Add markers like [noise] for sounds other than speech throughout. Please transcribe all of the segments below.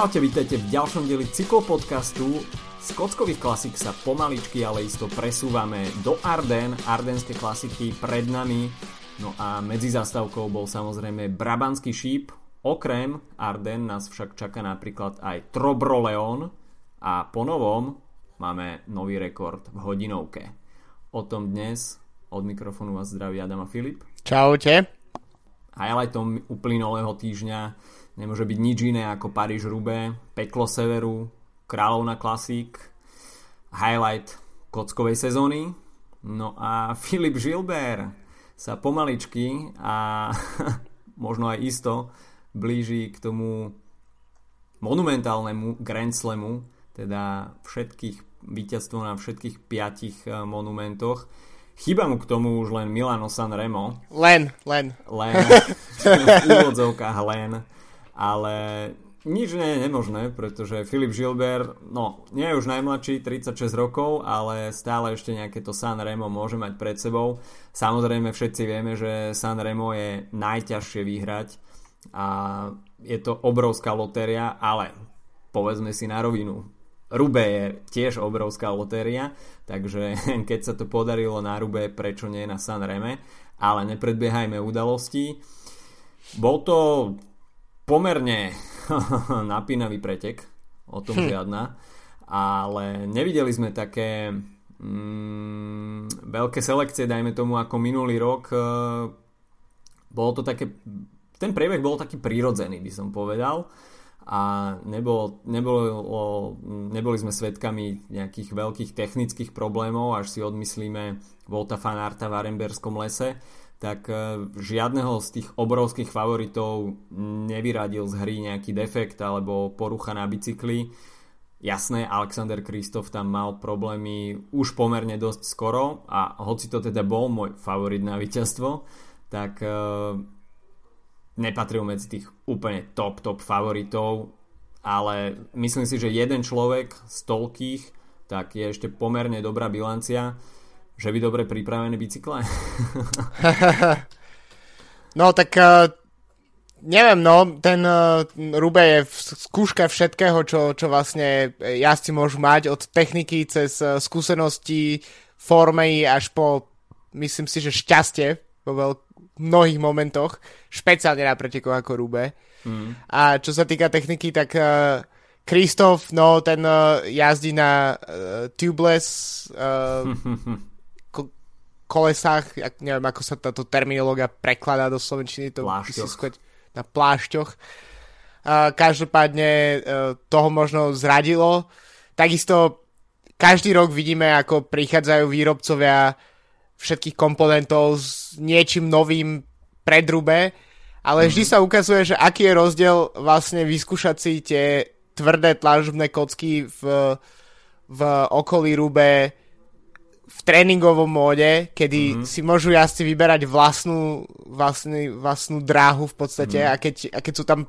Čaute, vítajte v ďalšom dieli cyklopodcastu. Z kockových klasik sa pomaličky, ale isto presúvame do Arden. Ardenské klasiky pred nami. No a medzi zastavkou bol samozrejme Brabanský šíp. Okrem Arden nás však čaká napríklad aj Trobroleon a po novom máme nový rekord v hodinovke. O tom dnes od mikrofónu vás zdraví Adam a Filip. Čaute. Highlightom uplynulého týždňa Nemôže byť nič iné ako Paríž Rubé, Peklo Severu, Kráľovna Klasík, highlight kockovej sezóny. No a [laughs] Filip Žilber sa pomaličky a [laughs] možno aj isto blíži k tomu monumentálnemu Grand Slamu, teda všetkých víťazstvo na všetkých piatich eh, monumentoch. Chýba mu k tomu už len Milano San Remo. Len, len. Len, [laughs] v úvodzovkách len ale nič nie je nemožné, pretože Filip Žilber, no, nie je už najmladší, 36 rokov, ale stále ešte nejaké to San Remo môže mať pred sebou. Samozrejme všetci vieme, že San Remo je najťažšie vyhrať a je to obrovská lotéria, ale povedzme si na rovinu, Rube je tiež obrovská lotéria, takže [laughs] keď sa to podarilo na Rube, prečo nie na San Reme, ale nepredbiehajme udalosti. Bol to pomerne [laughs] napínavý pretek, o tom hm. žiadna, ale nevideli sme také mm, veľké selekcie, dajme tomu ako minulý rok. E, bolo to také, ten priebeh bol taký prírodzený, by som povedal a nebolo, nebolo, neboli sme svedkami nejakých veľkých technických problémov, až si odmyslíme Volta Fanarta v Aremberskom lese tak e, žiadneho z tých obrovských favoritov nevyradil z hry nejaký defekt alebo porucha na bicykli. Jasné, Alexander Kristof tam mal problémy už pomerne dosť skoro a hoci to teda bol môj favorit na víťazstvo, tak uh, nepatril medzi tých úplne top, top favoritov, ale myslím si, že jeden človek z toľkých, tak je ešte pomerne dobrá bilancia že by dobre pripravené bicykle? [laughs] no tak uh, neviem, no, ten uh, Rube je v skúška všetkého, čo, čo vlastne jazdci môžu mať, od techniky cez uh, skúsenosti, formy až po, myslím si, že šťastie vo veľk- mnohých momentoch, špeciálne na pretekoch ako Rube. Mm. A čo sa týka techniky, tak Kristof, uh, no, ten uh, jazdí na uh, tubeless uh, [laughs] kolesách, ja neviem, ako sa táto terminológia prekladá do slovenčiny, to plášťoch. na plášťoch. Uh, každopádne uh, toho možno zradilo. Takisto každý rok vidíme, ako prichádzajú výrobcovia všetkých komponentov s niečím novým predrube, ale vždy mm-hmm. sa ukazuje, že aký je rozdiel vlastne vyskúšať si tie tvrdé tlažobné kocky v, v okolí rube v tréningovom móde, kedy mm-hmm. si môžu jazdci vyberať vlastnú, vlastný, vlastnú dráhu v podstate mm-hmm. a, keď, a keď sú tam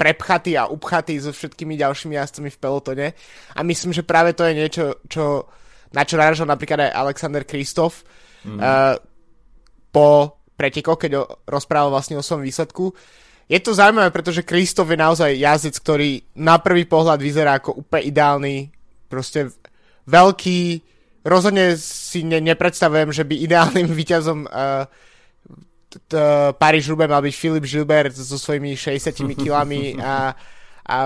prepchatí a upchatí so všetkými ďalšími jazdcami v pelotone. A myslím, že práve to je niečo, čo, na čo naražal napríklad aj Alexander Kristof mm-hmm. uh, po pretekoch, keď o, rozprával vlastne o svojom výsledku. Je to zaujímavé, pretože Kristof je naozaj jazdec, ktorý na prvý pohľad vyzerá ako úplne ideálny, proste veľký, rozhodne si ne, nepredstavujem, že by ideálnym [laughs] víťazom uh, Paríž Rube mal byť Filip Gilbert so svojimi 60 [laughs] kilami a, a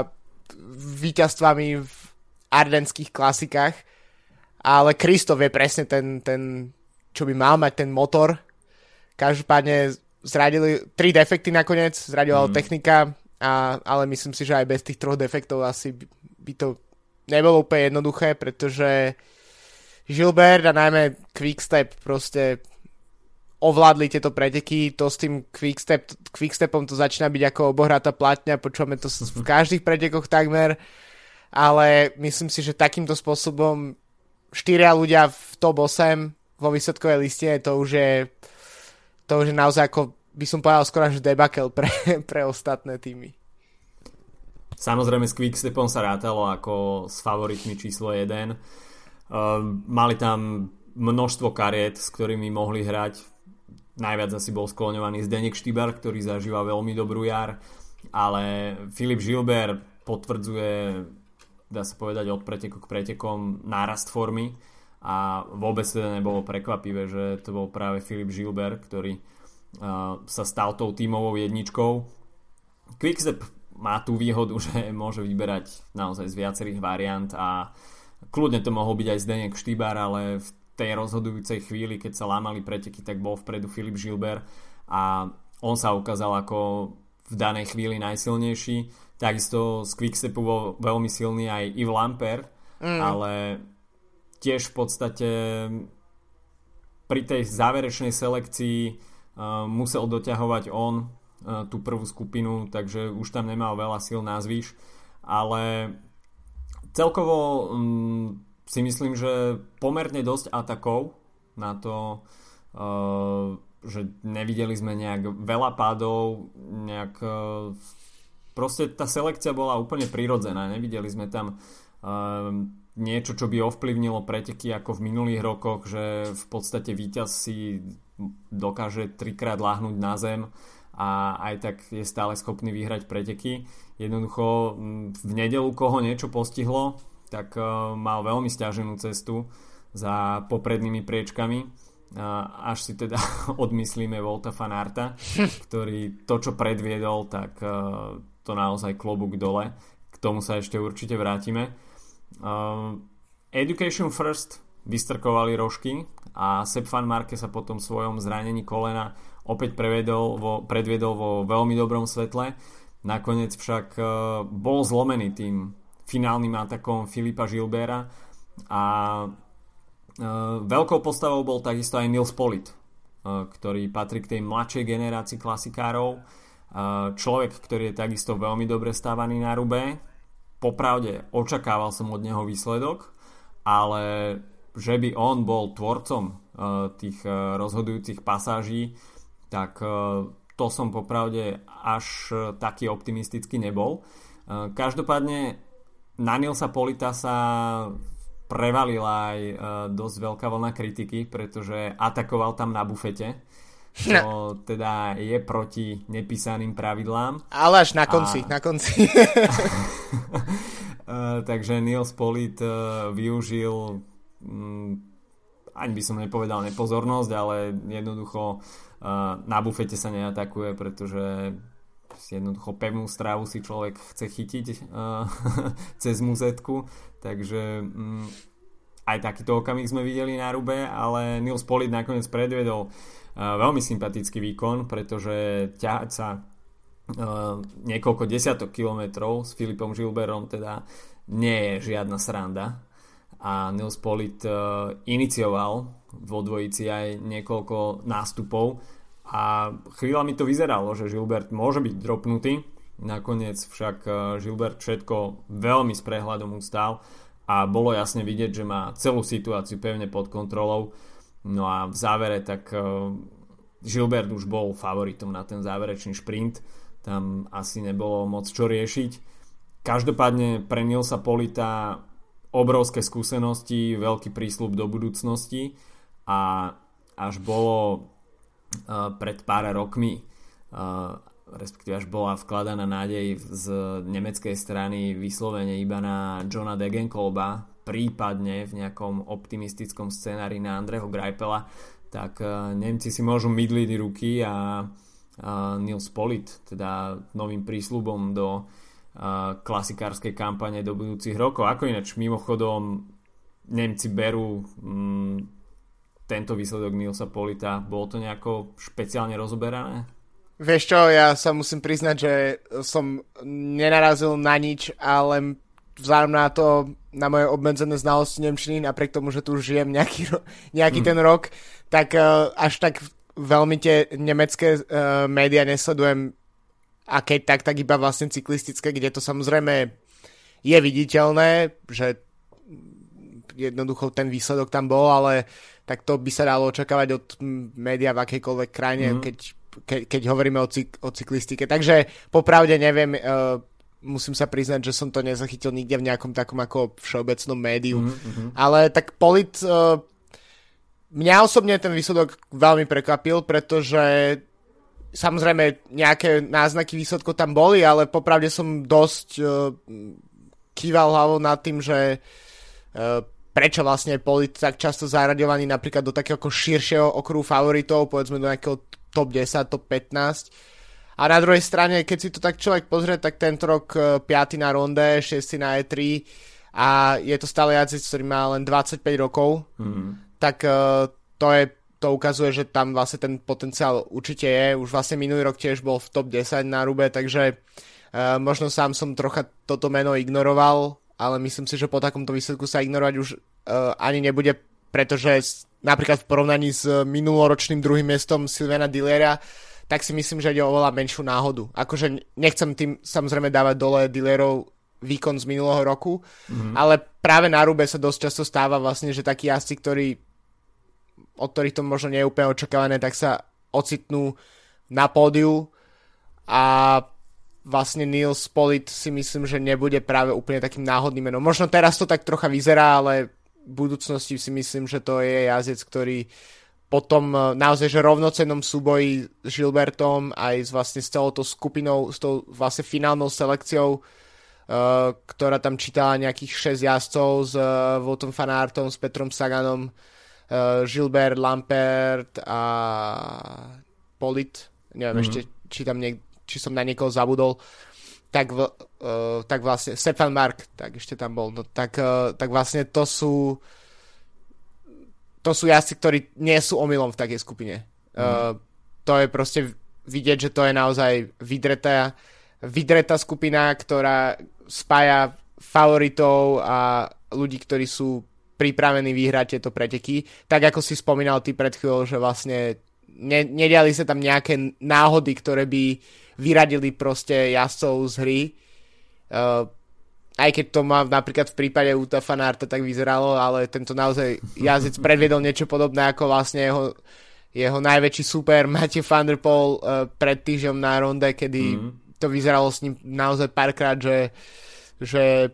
víťazstvami v ardenských klasikách. Ale Kristof je presne ten, ten, čo by mal mať ten motor. Každopádne zradili tri defekty nakoniec, zradila mm. technika, a, ale myslím si, že aj bez tých troch defektov asi by to nebolo úplne jednoduché, pretože Gilbert a najmä Quickstep proste ovládli tieto preteky, to s tým quickstep, quickstepom to začína byť ako obohratá platňa, počúvame to v každých pretekoch takmer, ale myslím si, že takýmto spôsobom štyria ľudia v top 8 vo výsledkovej liste, to už je to už je naozaj ako by som povedal skoro až debakel pre, [laughs] pre ostatné týmy. Samozrejme s Quickstepom sa rátalo ako s favoritmi číslo 1 Ehm, mali tam množstvo kariet, s ktorými mohli hrať. Najviac asi bol skloňovaný Zdenek Štýbar, ktorý zažíva veľmi dobrú jar, ale Filip Žilber potvrdzuje, dá sa povedať, od preteku k pretekom nárast formy a vôbec teda nebolo prekvapivé, že to bol práve Filip Gilbert, ktorý uh, sa stal tou tímovou jedničkou. Quickstep má tú výhodu, [laughs] že môže vyberať naozaj z viacerých variant a kľudne to mohol byť aj Zdenek Štýbar, ale v tej rozhodujúcej chvíli, keď sa lámali preteky, tak bol vpredu Filip Gilbert a on sa ukázal ako v danej chvíli najsilnejší. Takisto z Quickstepu bol veľmi silný aj Yves Lamper, mm. ale tiež v podstate pri tej záverečnej selekcii uh, musel doťahovať on uh, tú prvú skupinu, takže už tam nemal veľa síl na zvyš, ale celkovo um, si myslím, že pomerne dosť atakov na to, uh, že nevideli sme nejak veľa pádov, nejak uh, proste tá selekcia bola úplne prirodzená, nevideli sme tam uh, niečo, čo by ovplyvnilo preteky ako v minulých rokoch, že v podstate víťaz si dokáže trikrát láhnuť na zem a aj tak je stále schopný vyhrať preteky. Jednoducho v nedelu koho niečo postihlo, tak uh, mal veľmi stiaženú cestu za poprednými priečkami. Uh, až si teda [laughs] odmyslíme Volta Fanarta, [laughs] ktorý to, čo predviedol, tak uh, to naozaj klobúk dole. K tomu sa ešte určite vrátime. Education First vystrkovali rožky a Sepp Van Marke sa potom svojom zranení kolena opäť prevedol vo, predviedol vo veľmi dobrom svetle. Nakoniec však uh, bol zlomený tým finálnym atakom Filipa Gilbera a uh, veľkou postavou bol takisto aj Nils Polit, uh, ktorý patrí k tej mladšej generácii klasikárov. Človek, ktorý je takisto veľmi dobre stávaný na rube, popravde očakával som od neho výsledok, ale že by on bol tvorcom tých rozhodujúcich pasáží, tak uh, to som popravde až uh, taký optimisticky nebol. Uh, každopádne na Nilsa Polita sa prevalila aj dosť veľká vlna kritiky, pretože atakoval tam na bufete čo no. teda je proti nepísaným pravidlám. Ale až na konci, a... na konci. [laughs] takže Niels Polit využil um, ani by som nepovedal nepozornosť, ale jednoducho na bufete sa neatakuje, pretože jednoducho pevnú strávu si človek chce chytiť uh, [laughs] cez muzetku, takže um, aj takýto okamih sme videli na rube, ale Nils Polit nakoniec predvedol veľmi sympatický výkon, pretože ťahať sa niekoľko desiatok kilometrov s Filipom Žilberom teda nie je žiadna sranda. A Nils Polit inicioval vo dvojici aj niekoľko nástupov a chvíľa mi to vyzeralo, že Žilbert môže byť dropnutý nakoniec však Žilbert všetko veľmi s prehľadom ustál a bolo jasne vidieť, že má celú situáciu pevne pod kontrolou No a v závere tak Gilbert už bol favoritom na ten záverečný šprint. Tam asi nebolo moc čo riešiť. Každopádne pre Nilsa Polita obrovské skúsenosti, veľký prísľub do budúcnosti a až bolo uh, pred pár rokmi uh, respektíve až bola vkladaná nádej z nemeckej strany vyslovene iba na Johna Degenkolba, prípadne v nejakom optimistickom scenári na Andreho Greipela, tak uh, Nemci si môžu mydliť ruky a Nils Polit, teda novým prísľubom do klasikárskej kampane do budúcich rokov. Ako ináč mimochodom Nemci berú um, tento výsledok Nilsa Polita. Bolo to nejako špeciálne rozoberané? Vieš čo, ja sa musím priznať, že som nenarazil na nič, ale vzhľadom na to, na moje obmedzené znalosti Nemčiny, napriek tomu, že tu už žijem nejaký, ro- nejaký mm. ten rok, tak uh, až tak veľmi tie nemecké uh, médiá nesledujem a keď tak, tak iba vlastne cyklistické, kde to samozrejme je viditeľné, že jednoducho ten výsledok tam bol, ale tak to by sa dalo očakávať od média v akejkoľvek krajine, mm. keď, ke, keď hovoríme o, cyk, o cyklistike. Takže popravde neviem, uh, musím sa priznať, že som to nezachytil nikde v nejakom takom ako všeobecnom médiu. Mm-hmm. Ale tak Polit... Uh, mňa osobne ten výsledok veľmi prekvapil, pretože samozrejme nejaké náznaky výsledkov tam boli, ale popravde som dosť uh, kýval hlavou nad tým, že uh, prečo vlastne boli tak často zaraďovaní napríklad do takého ako širšieho okruhu favoritov, povedzme do nejakého top 10, top 15. A na druhej strane, keď si to tak človek pozrie, tak tento rok 5. na ronde, 6. na E3 a je to stále jazdec, ktorý má len 25 rokov, mm. tak uh, to je to ukazuje, že tam vlastne ten potenciál určite je. Už vlastne minulý rok tiež bol v top 10 na Rube, takže uh, možno sám som trocha toto meno ignoroval, ale myslím si, že po takomto výsledku sa ignorovať už uh, ani nebude, pretože napríklad v porovnaní s minuloročným druhým miestom Silvana Dillera, tak si myslím, že ide o oveľa menšiu náhodu. Akože nechcem tým samozrejme dávať dole Dillerov výkon z minulého roku, mm-hmm. ale práve na Rube sa dosť často stáva vlastne, že takí jazdci, ktorí od ktorých to možno nie je úplne očakávané, tak sa ocitnú na pódiu a vlastne Neil Spolit si myslím, že nebude práve úplne takým náhodným menom. Možno teraz to tak trocha vyzerá, ale v budúcnosti si myslím, že to je jazdec, ktorý potom e, naozaj, že rovnocennom súboji s Gilbertom aj s vlastne s celou tou skupinou, s tou vlastne finálnou selekciou, uh, ktorá tam čítala nejakých 6 jazdcov s uh, Voltom Fanartom, s Petrom Saganom, uh, Gilbert, Lampert a Polit, neviem mm-hmm. ešte, či, tam niek- či som na niekoho zabudol, tak, v, uh, tak vlastne, Stefan Mark, tak ešte tam bol, no tak, uh, tak vlastne to sú to sú jazdci, ktorí nie sú omylom v takej skupine. Mm. Uh, to je proste vidieť, že to je naozaj vydretá, vydretá skupina, ktorá spája favoritov a ľudí, ktorí sú pripravení vyhrať tieto preteky. Tak ako si spomínal ty pred chvíľou, že vlastne ne, nediali sa tam nejaké náhody, ktoré by vyradili proste jazdcov z hry. Uh, aj keď to má napríklad v prípade Uta Fanarta tak vyzeralo, ale tento naozaj jazdec [laughs] predviedol niečo podobné ako vlastne jeho, jeho najväčší super Matthew Van Der Poel uh, pred týždňom na ronde, kedy mm. to vyzeralo s ním naozaj párkrát, že, že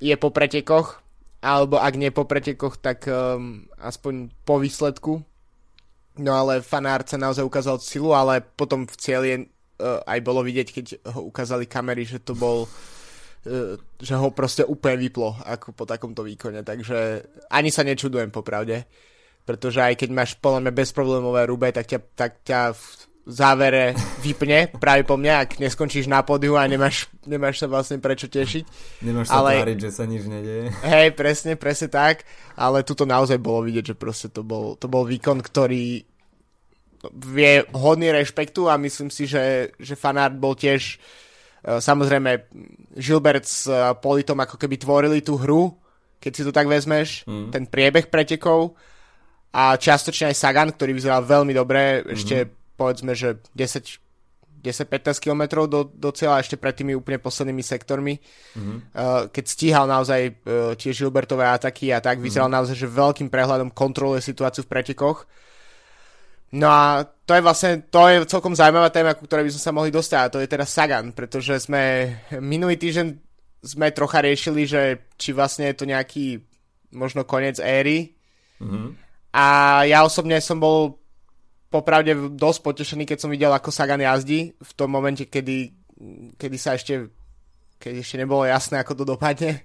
je po pretekoch alebo ak nie po pretekoch, tak um, aspoň po výsledku. No ale fanár sa naozaj ukázal silu, ale potom v cieli uh, aj bolo vidieť, keď ho ukázali kamery, že to bol uh, že ho proste úplne vyplo ako po takomto výkone, takže ani sa nečudujem popravde, pretože aj keď máš podľa mňa bezproblémové rube, tak ťa, tak ťa závere vypne práve po mňa, ak neskončíš na podiu a nemáš, nemáš sa vlastne prečo tešiť. Nemáš sa ale, tváriť, že sa nič nedieje. Hej, presne, presne tak, ale tuto naozaj bolo vidieť, že proste to bol, to bol výkon, ktorý je hodný rešpektu a myslím si, že, že fanart bol tiež e, samozrejme Gilbert s e, Politom ako keby tvorili tú hru, keď si to tak vezmeš, mm. ten priebeh pretekov a čiastočne aj Sagan, ktorý vyzeral veľmi dobre, mm-hmm. ešte povedzme, že 10 10-15 km do, do cieľa ešte pred tými úplne poslednými sektormi. Mm-hmm. Uh, keď stíhal naozaj uh, tie Gilbertové ataky a tak, vyzeral mm-hmm. naozaj, že veľkým prehľadom kontroluje situáciu v pretekoch. No a to je vlastne, to je celkom zaujímavá téma, ku ktorej by sme sa mohli dostať a to je teda Sagan, pretože sme minulý týždeň sme trocha riešili, že či vlastne je to nejaký možno koniec éry. Mm-hmm. A ja osobne som bol popravde dosť potešený, keď som videl, ako Sagan jazdí v tom momente, kedy, kedy sa ešte keď ešte nebolo jasné, ako to dopadne.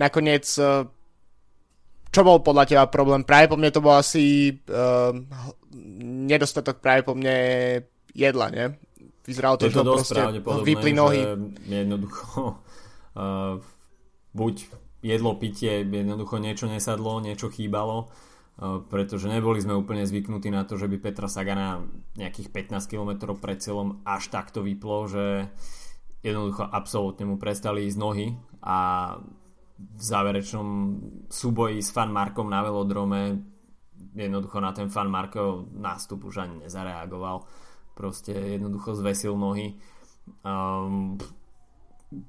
Nakoniec, eh, čo bol podľa teba problém? Práve po mne to bol asi uh, nedostatok práve po mne jedla, ne? Vyzeralo to, že to proste vypli nohy. jednoducho uh, [laughs] buď jedlo, pitie, jednoducho niečo nesadlo, niečo chýbalo pretože neboli sme úplne zvyknutí na to, že by Petra Sagana nejakých 15 km pred cieľom až takto vyplo, že jednoducho absolútne mu prestali ísť nohy a v záverečnom súboji s Fan Markom na velodrome jednoducho na ten Fan Markov nástup už ani nezareagoval. Proste jednoducho zvesil nohy. Um,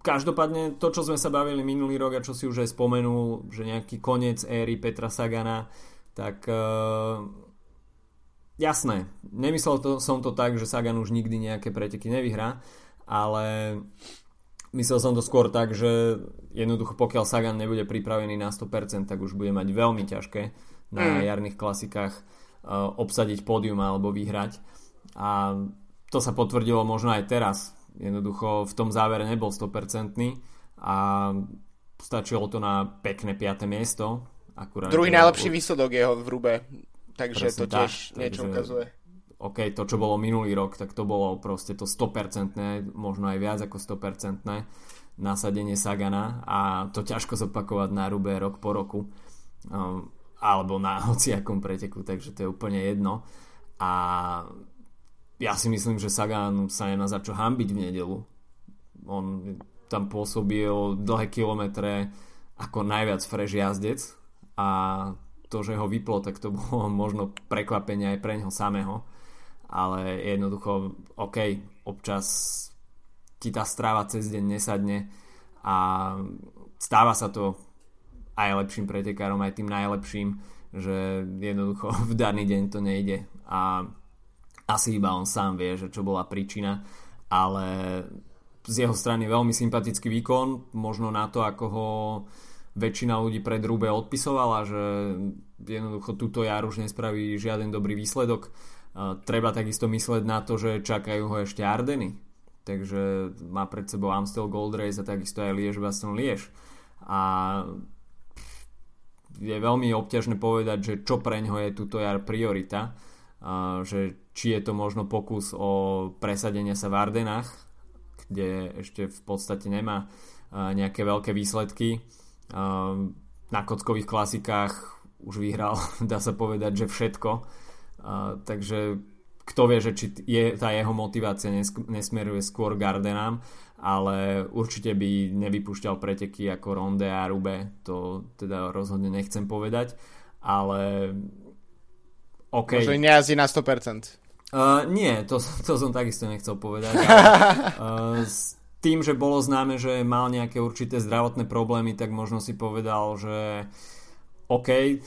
každopádne to, čo sme sa bavili minulý rok a čo si už aj spomenul, že nejaký koniec éry Petra Sagana tak uh, jasné, nemyslel to, som to tak, že Sagan už nikdy nejaké preteky nevyhrá, ale myslel som to skôr tak, že jednoducho pokiaľ Sagan nebude pripravený na 100%, tak už bude mať veľmi ťažké na mm. jarných klasikách uh, obsadiť pódium alebo vyhrať. A to sa potvrdilo možno aj teraz. Jednoducho v tom závere nebol 100% a stačilo to na pekné 5. miesto. Akurát Druhý najlepší výsledok jeho v Rube, takže to tiež tak, niečo takže, ukazuje. OK, to čo bolo minulý rok, tak to bolo proste to 100%, možno aj viac ako 100% nasadenie Sagana a to ťažko zopakovať na Rube rok po roku um, alebo na [laughs] hociakom preteku, takže to je úplne jedno. A ja si myslím, že Sagan sa nemá za čo hambiť v nedelu. On tam pôsobil dlhé kilometre ako najviac fresh jazdec a to, že ho vyplo, tak to [laughs] bolo možno prekvapenie aj pre neho samého. Ale jednoducho, OK, občas ti tá stráva cez deň nesadne a stáva sa to aj lepším pretekárom, aj tým najlepším, že jednoducho [laughs] v daný deň to nejde a asi iba on sám vie, že čo bola príčina, ale z jeho strany veľmi sympatický výkon, možno na to, ako ho väčšina ľudí pred Rube odpisovala, že jednoducho túto jar už nespraví žiaden dobrý výsledok. Treba takisto mysleť na to, že čakajú ho ešte Ardeny, takže má pred sebou Amstel Gold Race a takisto aj Liež Baston Liež. A je veľmi obťažné povedať, že čo pre ňo je túto jar priorita že či je to možno pokus o presadenie sa v Ardenách, kde ešte v podstate nemá nejaké veľké výsledky. Na kockových klasikách už vyhral, [laughs] dá sa povedať, že všetko. Takže kto vie, že či je, tá jeho motivácia nesmeruje skôr Gardenám, ale určite by nevypúšťal preteky ako Ronde a Rube, to teda rozhodne nechcem povedať, ale OK. Možno nejazdí na 100%. Uh, nie, to, [laughs] to som takisto nechcel povedať. Ale, [laughs] uh, tým, že bolo známe, že mal nejaké určité zdravotné problémy, tak možno si povedal, že OK,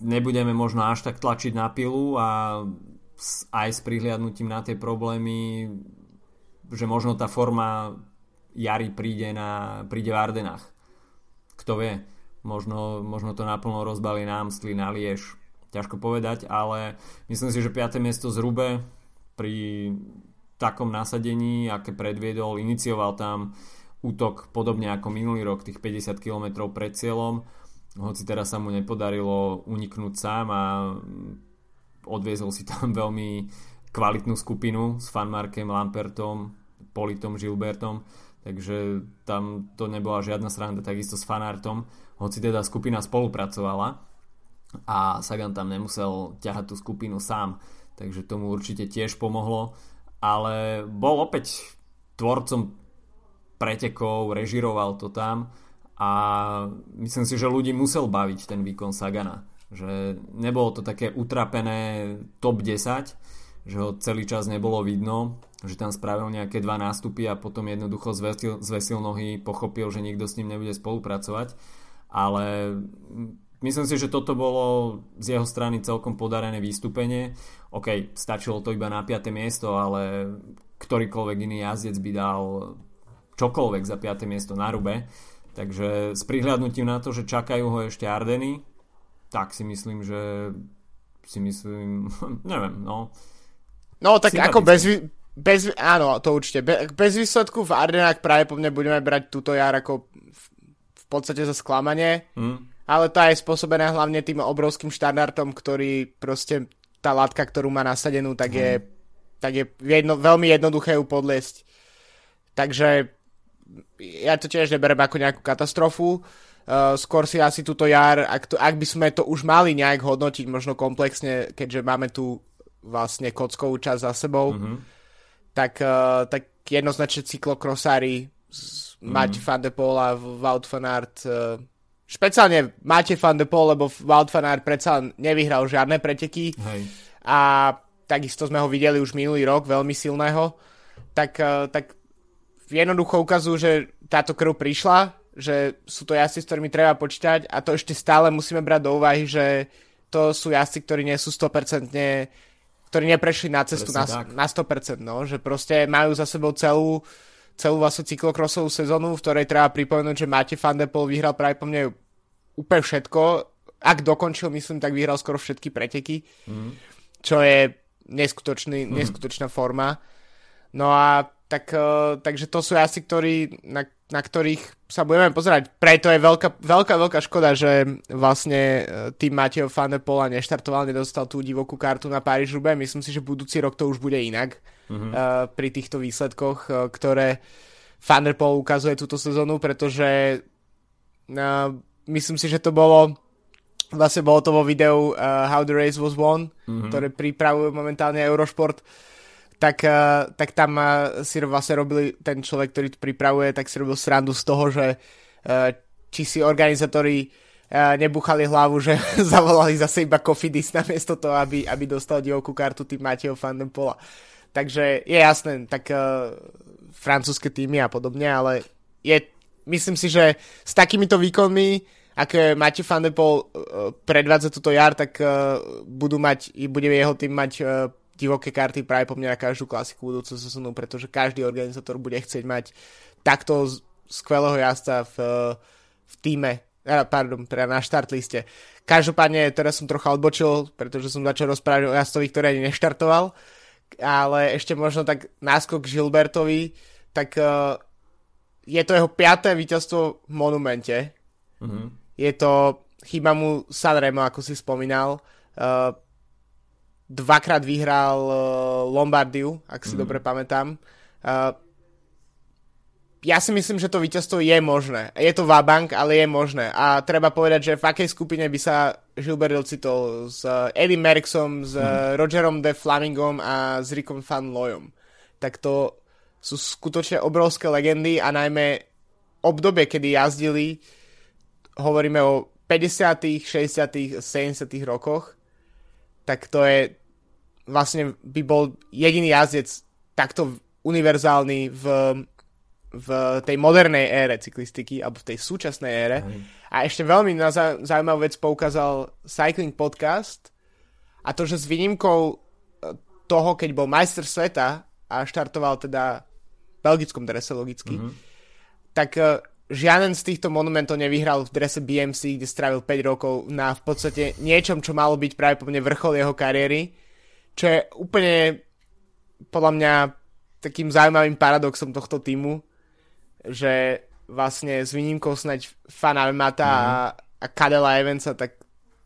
nebudeme možno až tak tlačiť na pilu a aj s prihliadnutím na tie problémy, že možno tá forma jary príde, na, príde v Ardenách. Kto vie, možno, možno to naplno rozbalí nám stli na Liež ťažko povedať, ale myslím si, že 5. miesto z Rube pri takom nasadení, aké predviedol, inicioval tam útok podobne ako minulý rok, tých 50 km pred cieľom, hoci teraz sa mu nepodarilo uniknúť sám a odviezol si tam [laughs] veľmi kvalitnú skupinu s Fanmarkem, Lampertom, Politom, Gilbertom, takže tam to nebola žiadna sranda, takisto s Fanartom, hoci teda skupina spolupracovala a Sagan tam nemusel ťahať tú skupinu sám, takže tomu určite tiež pomohlo, ale bol opäť tvorcom pretekov, režiroval to tam a myslím si, že ľudí musel baviť ten výkon Sagana, že nebolo to také utrapené top 10, že ho celý čas nebolo vidno, že tam spravil nejaké dva nástupy a potom jednoducho zvesil, zvesil nohy, pochopil, že nikto s ním nebude spolupracovať, ale Myslím si, že toto bolo z jeho strany celkom podarené vystúpenie. OK, stačilo to iba na 5. miesto, ale ktorýkoľvek iný jazdec by dal čokoľvek za 5. miesto na rube. Takže s prihľadnutím na to, že čakajú ho ešte Ardeny, tak si myslím, že si myslím, [laughs] neviem, no. No tak ako bez, bez, áno, to určite. Be, bez výsledku v Ardenách práve po mne budeme brať túto jar ako v, v podstate za sklamanie. Mm ale to je spôsobené hlavne tým obrovským štandardom, ktorý proste tá látka, ktorú má nasadenú, tak je, mm. tak je jedno, veľmi jednoduché ju podliesť. Takže ja to tiež neberem ako nejakú katastrofu. Uh, skôr si asi túto jar, ak, to, ak by sme to už mali nejak hodnotiť, možno komplexne, keďže máme tu vlastne kockovú časť za sebou, mm-hmm. tak, uh, tak jednoznačne cyklokrosári mm-hmm. Mať Van de Poel a Wout van Aert uh, Špeciálne máte Van de Poel, lebo Wout van Aert predsa nevyhral žiadne preteky. Hej. A takisto sme ho videli už minulý rok, veľmi silného. Tak, eh, tak jednoducho ukazujú, že táto krv prišla, že sú to jazdci, s ktorými treba počítať a to ešte stále musíme brať do úvahy, že to sú jazdci, ktorí nie sú 100% ktorí neprešli na cestu na, na 100%, no, že proste majú za sebou celú celú vlastne cyklokrosovú sezónu, v ktorej treba pripomenúť, že Máte Van der Poel vyhral práve po mne úplne všetko. Ak dokončil, myslím, tak vyhral skoro všetky preteky, mm. čo je neskutočný, mm. neskutočná forma. No a tak, uh, takže to sú asi, ktorí, na, na ktorých sa budeme pozerať. Preto je veľká, veľká, veľká škoda, že vlastne tým Mateo Van der Pola neštartoval, nedostal tú divokú kartu na Paríž Roubaix. Myslím si, že budúci rok to už bude inak mm-hmm. uh, pri týchto výsledkoch, uh, ktoré Van der Pol ukazuje túto sezónu, pretože uh, myslím si, že to bolo vlastne bolo to vo videu uh, How the Race Was Won, mm-hmm. ktoré pripravujú momentálne Eurošport uh, tak tam uh, si vlastne robili ten človek, ktorý to pripravuje, tak si robil srandu z toho, že uh, či si organizátori nebuchali hlavu, že [laughs] zavolali zase iba Kofidis namiesto toho, aby, aby dostal divokú kartu tým Mateo van den Pola. Takže je jasné, tak uh, francúzske týmy a podobne, ale je, myslím si, že s takýmito výkonmi, van der Poel uh, predvádza túto jar, tak budú mať, bude jeho tým mať divoké karty práve po mňa na každú klasiku budúcu sezónu, pretože každý organizátor bude chcieť mať takto skvelého jazda v, v týme, eh, pardon, teda na štartliste. Každopádne teraz som trocha odbočil, pretože som začal rozprávať o jazdovi, ktorý ani neštartoval, ale ešte možno tak náskok Gilbertovi, tak uh, je to jeho piaté víťazstvo v Monumente. Mm-hmm. Je to, chyba mu Sanremo, ako si spomínal. Uh, dvakrát vyhral uh, Lombardiu, ak si mm. dobre pamätám. Uh, ja si myslím, že to víťazstvo je možné. Je to vabank, ale je možné. A treba povedať, že v akej skupine by sa Gilbert ocitol s uh, Eddie Merckxom, s mm. Rogerom de Flamingom a s Rickom Van Loyom. Tak to sú skutočne obrovské legendy a najmä obdobie, kedy jazdili, hovoríme o 50., 60., 70. rokoch, tak to je vlastne by bol jediný jazdec takto univerzálny v, v tej modernej ére cyklistiky, alebo v tej súčasnej ére. Mm. A ešte veľmi na zaujímavú vec poukázal Cycling Podcast a to, že s výnimkou e, toho, keď bol majster sveta a štartoval teda v belgickom drese logicky, mm-hmm. tak uh, žiaden z týchto monumentov nevyhral v drese BMC, kde strávil 5 rokov na v podstate niečom, čo malo byť práve po mne vrchol jeho kariéry čo je úplne podľa mňa takým zaujímavým paradoxom tohto týmu, že vlastne s výnimkou snať Fana Mata mm. a, a Kadela Evansa, tak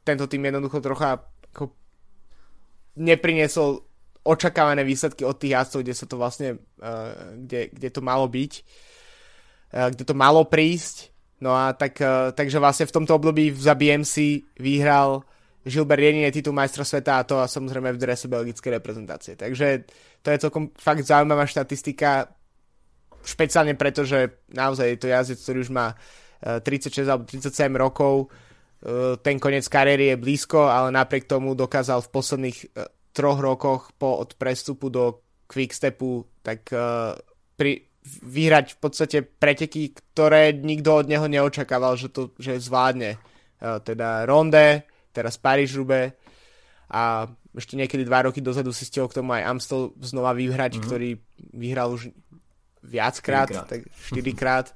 tento tým jednoducho trocha ako nepriniesol očakávané výsledky od tých jazdcov, kde sa to vlastne, uh, kde, kde to malo byť, uh, kde to malo prísť. No a tak, uh, takže vlastne v tomto období za BMC vyhral Gilbert jediný titul majstra sveta a to a samozrejme v drese belgickej reprezentácie. Takže to je celkom fakt zaujímavá štatistika, špeciálne preto, že naozaj je to jazdec, ktorý už má 36 e, alebo 37 rokov, e, ten koniec kariéry je blízko, ale napriek tomu dokázal v posledných e, troch rokoch po od prestupu do Quickstepu tak pri, vyhrať v podstate preteky, ktoré nikto od neho neočakával, že to že zvládne. Teda Ronde, teraz Paríž Rube a ešte niekedy dva roky dozadu si stihol k tomu aj Amstel znova vyhrať, mm-hmm. ktorý vyhral už viackrát, 4 tak 4 krát.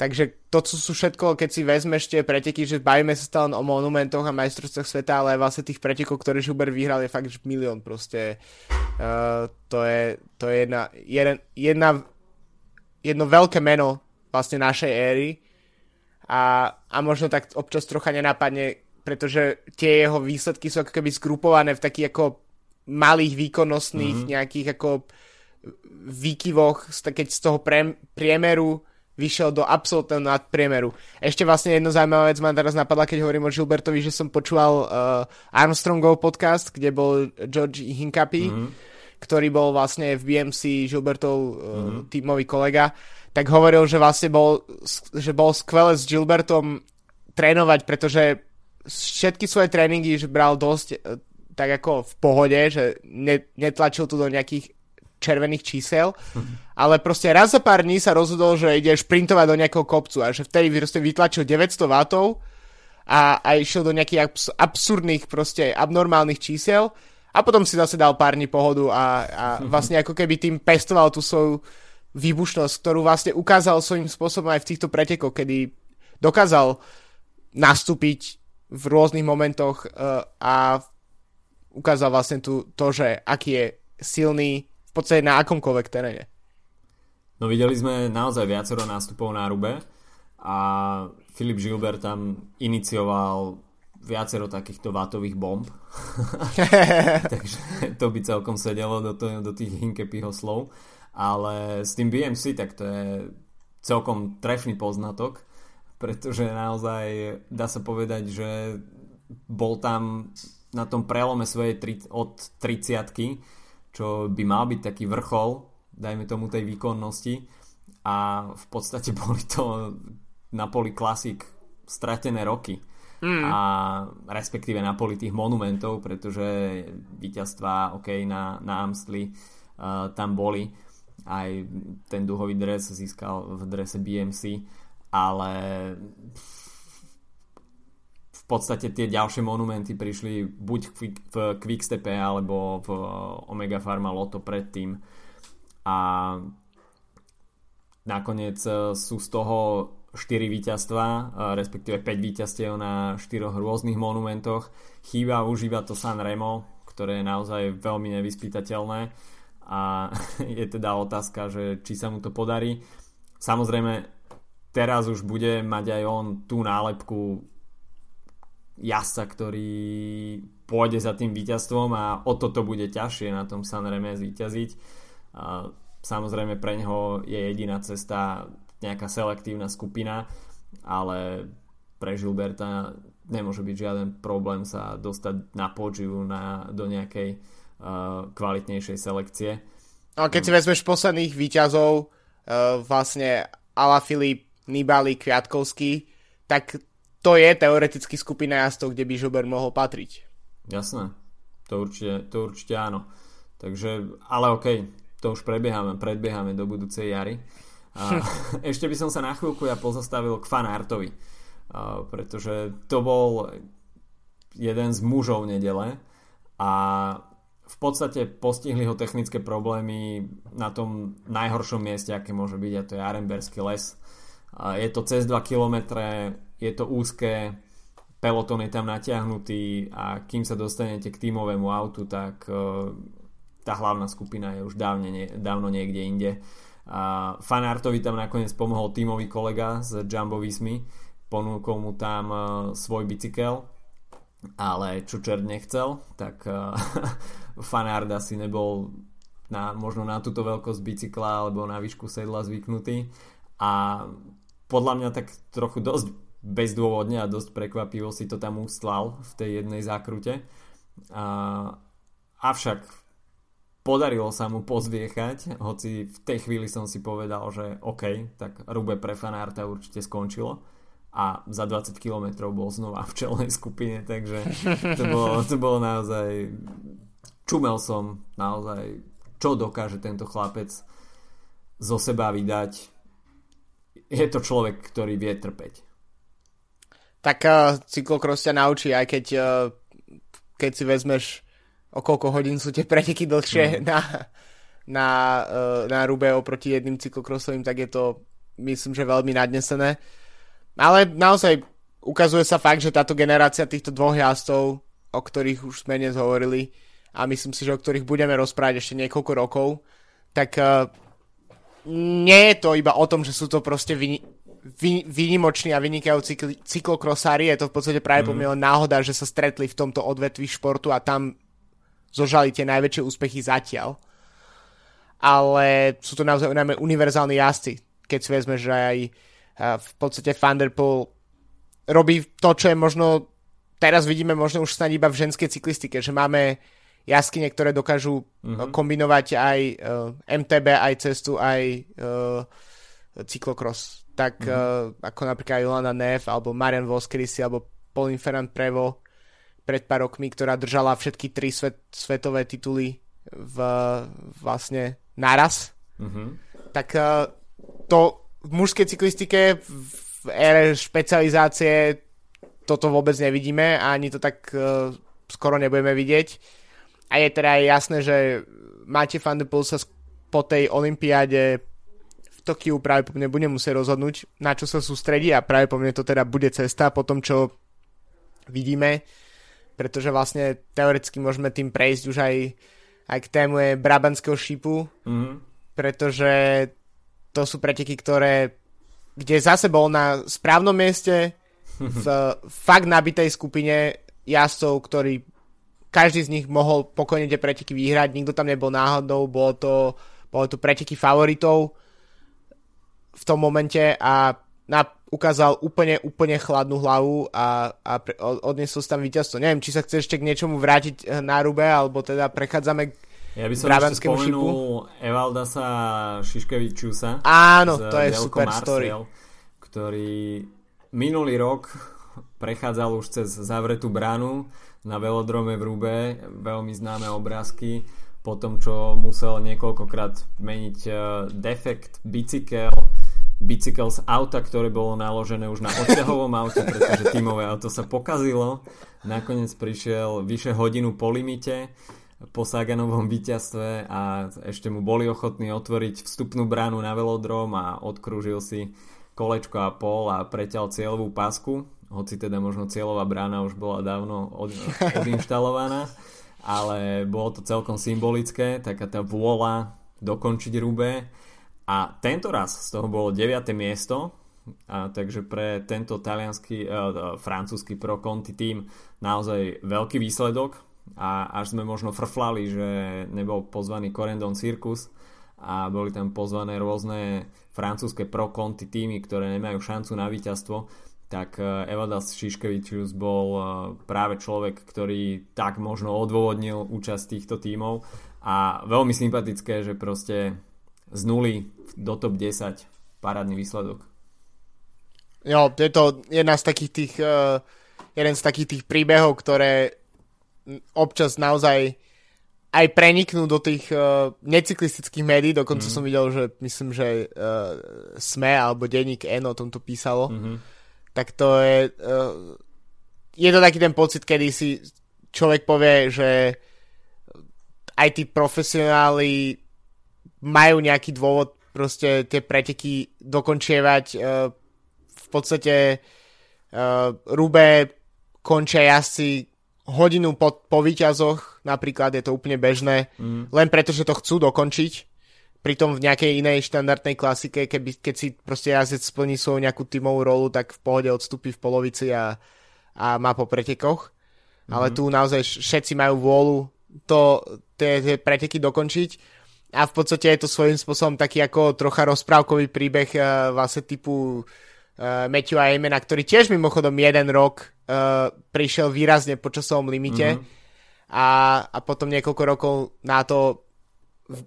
Takže to sú všetko, keď si vezmeš tie preteky, že bavíme sa stále o monumentoch a majstrovstvách sveta, ale vlastne tých pretekov, ktoré Schubert vyhral, je fakt milión proste. Uh, to je, to je jedna, jeden, jedna, jedno veľké meno vlastne našej éry a, a možno tak občas trocha nenápadne pretože tie jeho výsledky sú ako keby zgrupované v takých ako malých výkonnostných mm-hmm. nejakých ako výkyvoch, keď z toho priemeru vyšiel do absolútneho nadpriemeru. Ešte vlastne jedno zaujímavá vec ma teraz napadla, keď hovorím o Gilbertovi, že som počúval uh, Armstrongov podcast, kde bol George Hincapie, mm-hmm. ktorý bol vlastne v BMC Gilbertov uh, mm-hmm. tímový kolega, tak hovoril, že vlastne bol, že bol skvelé s Gilbertom trénovať, pretože všetky svoje tréningy že bral dosť e, tak ako v pohode, že ne, netlačil tu do nejakých červených čísel, mm-hmm. [laughs] ale proste raz za pár dní sa rozhodol, že ide šprintovať do nejakého kopcu a že vtedy proste vytlačil 900 W a, a išiel do nejakých abs- absurdných proste abnormálnych čísel a potom si zase dal pár dní pohodu a, a [laughs] vlastne ako keby tým pestoval tú svoju výbušnosť, ktorú vlastne ukázal svojím spôsobom aj v týchto pretekoch, kedy dokázal nastúpiť v rôznych momentoch uh, a ukázal vlastne tu to, že aký je silný v podstate na akomkoľvek teréne. No videli sme naozaj viacero nástupov na Rube a Filip Gilbert tam inicioval viacero takýchto vátových bomb. [laughs] [laughs] Takže to by celkom sedelo do, to, do tých Hinkepyho slov. Ale s tým BMC, tak to je celkom trefný poznatok, pretože naozaj dá sa povedať, že bol tam na tom prelome svojej tri, od 30 čo by mal byť taký vrchol, dajme tomu tej výkonnosti. A v podstate [laughs] boli to na poli klasik stratené roky. Mm. a respektíve na poli tých monumentov, pretože víťazstva ok, na, na Amstli uh, tam boli. Aj ten duhový dres získal v drese BMC ale podstate tie ďalšie monumenty prišli buď v Quickstepe alebo v Omega Pharma Lotto predtým a nakoniec e, sú z toho 4 víťazstva, e, respektíve 5 víťazstiev na 4 rôznych monumentoch. Chýba už iba to San Remo, ktoré je naozaj veľmi nevyspytateľné a [laughs] je teda otázka, že či sa mu to podarí. Samozrejme, teraz už bude mať aj on tú nálepku jazdca, ktorý pôjde za tým víťazstvom a o toto bude ťažšie na tom Sanreme zvíťaziť. Samozrejme pre neho je jediná cesta nejaká selektívna skupina, ale pre Žilberta nemôže byť žiaden problém sa dostať na pódiu na, do nejakej uh, kvalitnejšej selekcie. A keď si vezmeš posledných výťazov, uh, vlastne Ala Filip, Nibali, Kviatkovský, tak to je teoreticky skupina jazdov, kde by Žober mohol patriť. Jasné, to určite, to určite áno. Takže, ale okej, okay, to už prebiehame, predbiehame do budúcej jary. A [laughs] ešte by som sa na chvíľku ja pozastavil k fanartovi, a, pretože to bol jeden z mužov nedele a v podstate postihli ho technické problémy na tom najhoršom mieste, aké môže byť, a to je Arenberský les. Je to cez 2 km, je to úzke, peloton je tam natiahnutý a kým sa dostanete k tímovému autu, tak e, tá hlavná skupina je už dávne, dávno niekde inde. A Fanartovi tam nakoniec pomohol tímový kolega z Jumbo Vismy, ponúkol mu tam e, svoj bicykel, ale čo čert nechcel, tak e, [laughs] Fanard asi nebol na, možno na túto veľkosť bicykla alebo na výšku sedla zvyknutý a podľa mňa tak trochu dosť bezdôvodne a dosť prekvapivo si to tam ustlal v tej jednej zákrute. A, avšak podarilo sa mu pozviechať, hoci v tej chvíli som si povedal, že OK, tak Rube pre fanárta určite skončilo a za 20 km bol znova v čelnej skupine, takže to bolo, to bolo naozaj čumel som naozaj čo dokáže tento chlapec zo seba vydať je to človek, ktorý vie trpeť tak uh, cyklokros ťa naučí, aj keď, uh, keď si vezmeš o koľko hodín sú tie preteky dlhšie mm. na, na, uh, na Rube oproti jedným cyklokrosovým, tak je to myslím, že veľmi nadnesené. Ale naozaj ukazuje sa fakt, že táto generácia týchto dvoch jazdov, o ktorých už sme dnes hovorili a myslím si, že o ktorých budeme rozprávať ešte niekoľko rokov, tak uh, nie je to iba o tom, že sú to proste vy, vy, výnimoční a vynikajúci cyklokrosári. Je to v podstate práve mm. len náhoda, že sa stretli v tomto odvetví športu a tam zožali tie najväčšie úspechy zatiaľ. Ale sú to naozaj najmä univerzálni jazdci. Keď si vezme, že aj v podstate Thunderpool robí to, čo je možno teraz vidíme možno už snad iba v ženskej cyklistike, že máme jaskyne, ktoré dokážu mm-hmm. kombinovať aj uh, MTB, aj cestu, aj uh, cyklokros tak mm-hmm. uh, ako napríklad Jolana Neff alebo Marian Voskrisi alebo Paulin Ferrand Prevo pred pár rokmi, ktorá držala všetky tri svet, svetové tituly v, vlastne naraz. Mm-hmm. Tak uh, to v mužskej cyklistike v ére špecializácie toto vôbec nevidíme a ani to tak uh, skoro nebudeme vidieť. A je teda jasné, že Máte Van de Poel sa po tej olympiáde Tokiu práve po mne bude musieť rozhodnúť, na čo sa sústredí a práve po mne to teda bude cesta po tom, čo vidíme, pretože vlastne teoreticky môžeme tým prejsť už aj aj k tému Brabanského šipu, mm-hmm. pretože to sú preteky, ktoré kde zase bol na správnom mieste v [laughs] fakt nabitej skupine jazdcov, ktorí každý z nich mohol pokojne tie preteky vyhrať, nikto tam nebol náhodou, bolo to, bolo to preteky favoritov v tom momente a na, ukázal úplne, úplne chladnú hlavu a, a pre, odniesol tam víťazstvo. Neviem, či sa chceš ešte k niečomu vrátiť eh, na Rube, alebo teda prechádzame k ja by som ešte spomenul Evaldasa Šiškevičusa. Áno, to je super Marcel, story. Ktorý minulý rok prechádzal už cez zavretú bránu na velodrome v Rube, veľmi známe obrázky, po tom, čo musel niekoľkokrát meniť eh, defekt bicykel, bicykel z auta, ktoré bolo naložené už na odťahovom aute, pretože tímové auto sa pokazilo. Nakoniec prišiel vyše hodinu po limite po Saganovom víťazstve a ešte mu boli ochotní otvoriť vstupnú bránu na velodrom a odkrúžil si kolečko a pol a preťal cieľovú pasku, hoci teda možno cieľová brána už bola dávno od, [laughs] odinštalovaná, ale bolo to celkom symbolické, taká tá vôľa dokončiť Rube a tento raz z toho bolo 9. miesto, a takže pre tento talianský, uh, francúzsky pro Conti tým naozaj veľký výsledok a až sme možno frflali, že nebol pozvaný Corendon Circus a boli tam pozvané rôzne francúzske pro Conti týmy, ktoré nemajú šancu na víťazstvo, tak e, Evadas Šiškevičius bol e, práve človek, ktorý tak možno odôvodnil účasť týchto tímov a veľmi sympatické, že proste z nuly do top 10 parádny výsledok. Jo, je to jedna z takých tých, uh, jeden z takých tých príbehov, ktoré občas naozaj aj preniknú do tých uh, necyklistických médií, dokonca mm. som videl, že myslím, že uh, SME alebo denník N o tomto písalo, mm-hmm. Tak to je uh, je to taký ten pocit, kedy si človek povie, že aj tí profesionáli majú nejaký dôvod proste tie preteky dokončievať. Uh, v podstate uh, Rube končia jazdci hodinu po, po výťazoch, napríklad je to úplne bežné, mm. len preto, že to chcú dokončiť. Pritom v nejakej inej štandardnej klasike, keby, keď si proste jazdec splní svoju nejakú tímovú rolu, tak v pohode odstúpi v polovici a, a má po pretekoch. Mm. Ale tu naozaj všetci majú vôľu to, tie, tie preteky dokončiť a v podstate je to svojím spôsobom taký ako trocha rozprávkový príbeh uh, vlastne typu uh, Matthew a Amena, ktorý tiež mimochodom jeden rok uh, prišiel výrazne po časovom limite mm-hmm. a, a potom niekoľko rokov na to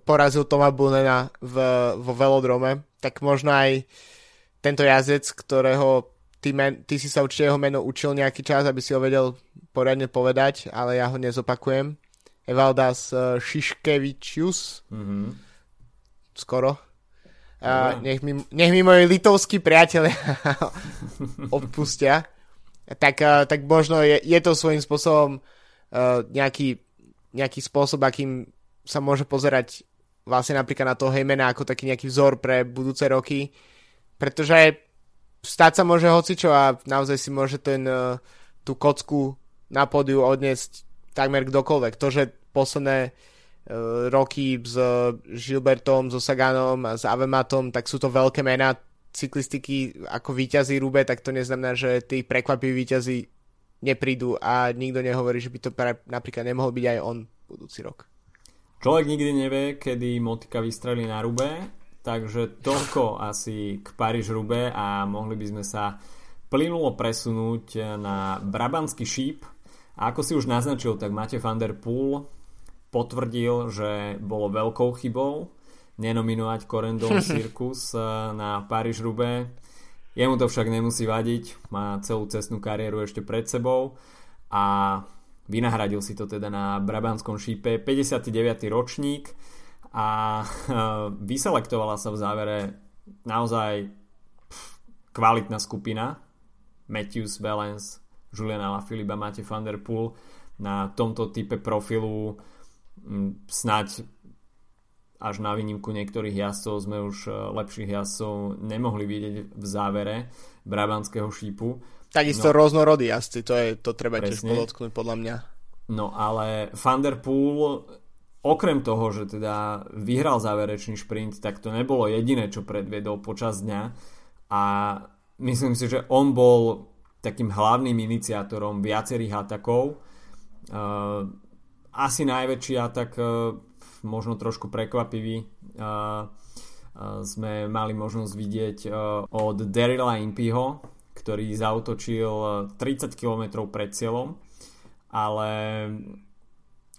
porazil Toma Bunena v, vo velodrome, tak možno aj tento jazdec, ktorého ty, men, ty si sa určite jeho meno učil nejaký čas, aby si ho vedel poriadne povedať, ale ja ho nezopakujem. Evaldas uh, Šiškevičius. Mm-hmm. Skoro. Uh, nech, mi, nech mi moji litovskí priatelia [laughs] odpustia. Tak, uh, tak možno je, je to svojím spôsobom uh, nejaký, nejaký spôsob, akým sa môže pozerať vlastne napríklad na toho Hejmena ako taký nejaký vzor pre budúce roky. Pretože stať sa môže hocičo a naozaj si môže ten, uh, tú kocku na pódiu odniesť takmer kdokoľvek. To, že posledné uh, roky s Gilbertom, so Saganom a s Avematom, tak sú to veľké mená cyklistiky ako víťazí Rube, tak to neznamená, že tí prekvapiví víťazí neprídu a nikto nehovorí, že by to napríklad nemohol byť aj on budúci rok. Človek nikdy nevie, kedy motika vystrelí na Rube, takže toľko asi k Paríž-Rube a mohli by sme sa plynulo presunúť na Brabanský šíp, a ako si už naznačil, tak Mate van der Poel potvrdil, že bolo veľkou chybou nenominovať Corendon [laughs] Circus eh, na Paríž Roubaix. Jemu to však nemusí vadiť, má celú cestnú kariéru ešte pred sebou a vynahradil si to teda na Brabanskom šípe 59. ročník a [laughs] eh, vyselektovala sa v závere naozaj kvalitná skupina Matthews, Valens, Juliana Filipa, máte Van Der Poel na tomto type profilu snáď až na výnimku niektorých jazdcov sme už e, lepších jazdcov nemohli vidieť v závere Brabantského šípu. Takisto no, rôznorodí jazdci, to, je, to treba presne. tiež podotknúť podľa mňa. No ale Van Der Poel okrem toho, že teda vyhral záverečný šprint, tak to nebolo jediné, čo predviedol počas dňa a myslím si, že on bol takým hlavným iniciátorom viacerých atakov. Uh, asi najväčší atak, uh, možno trošku prekvapivý, uh, sme mali možnosť vidieť od Daryla Impyho, ktorý zautočil 30 km pred cieľom, ale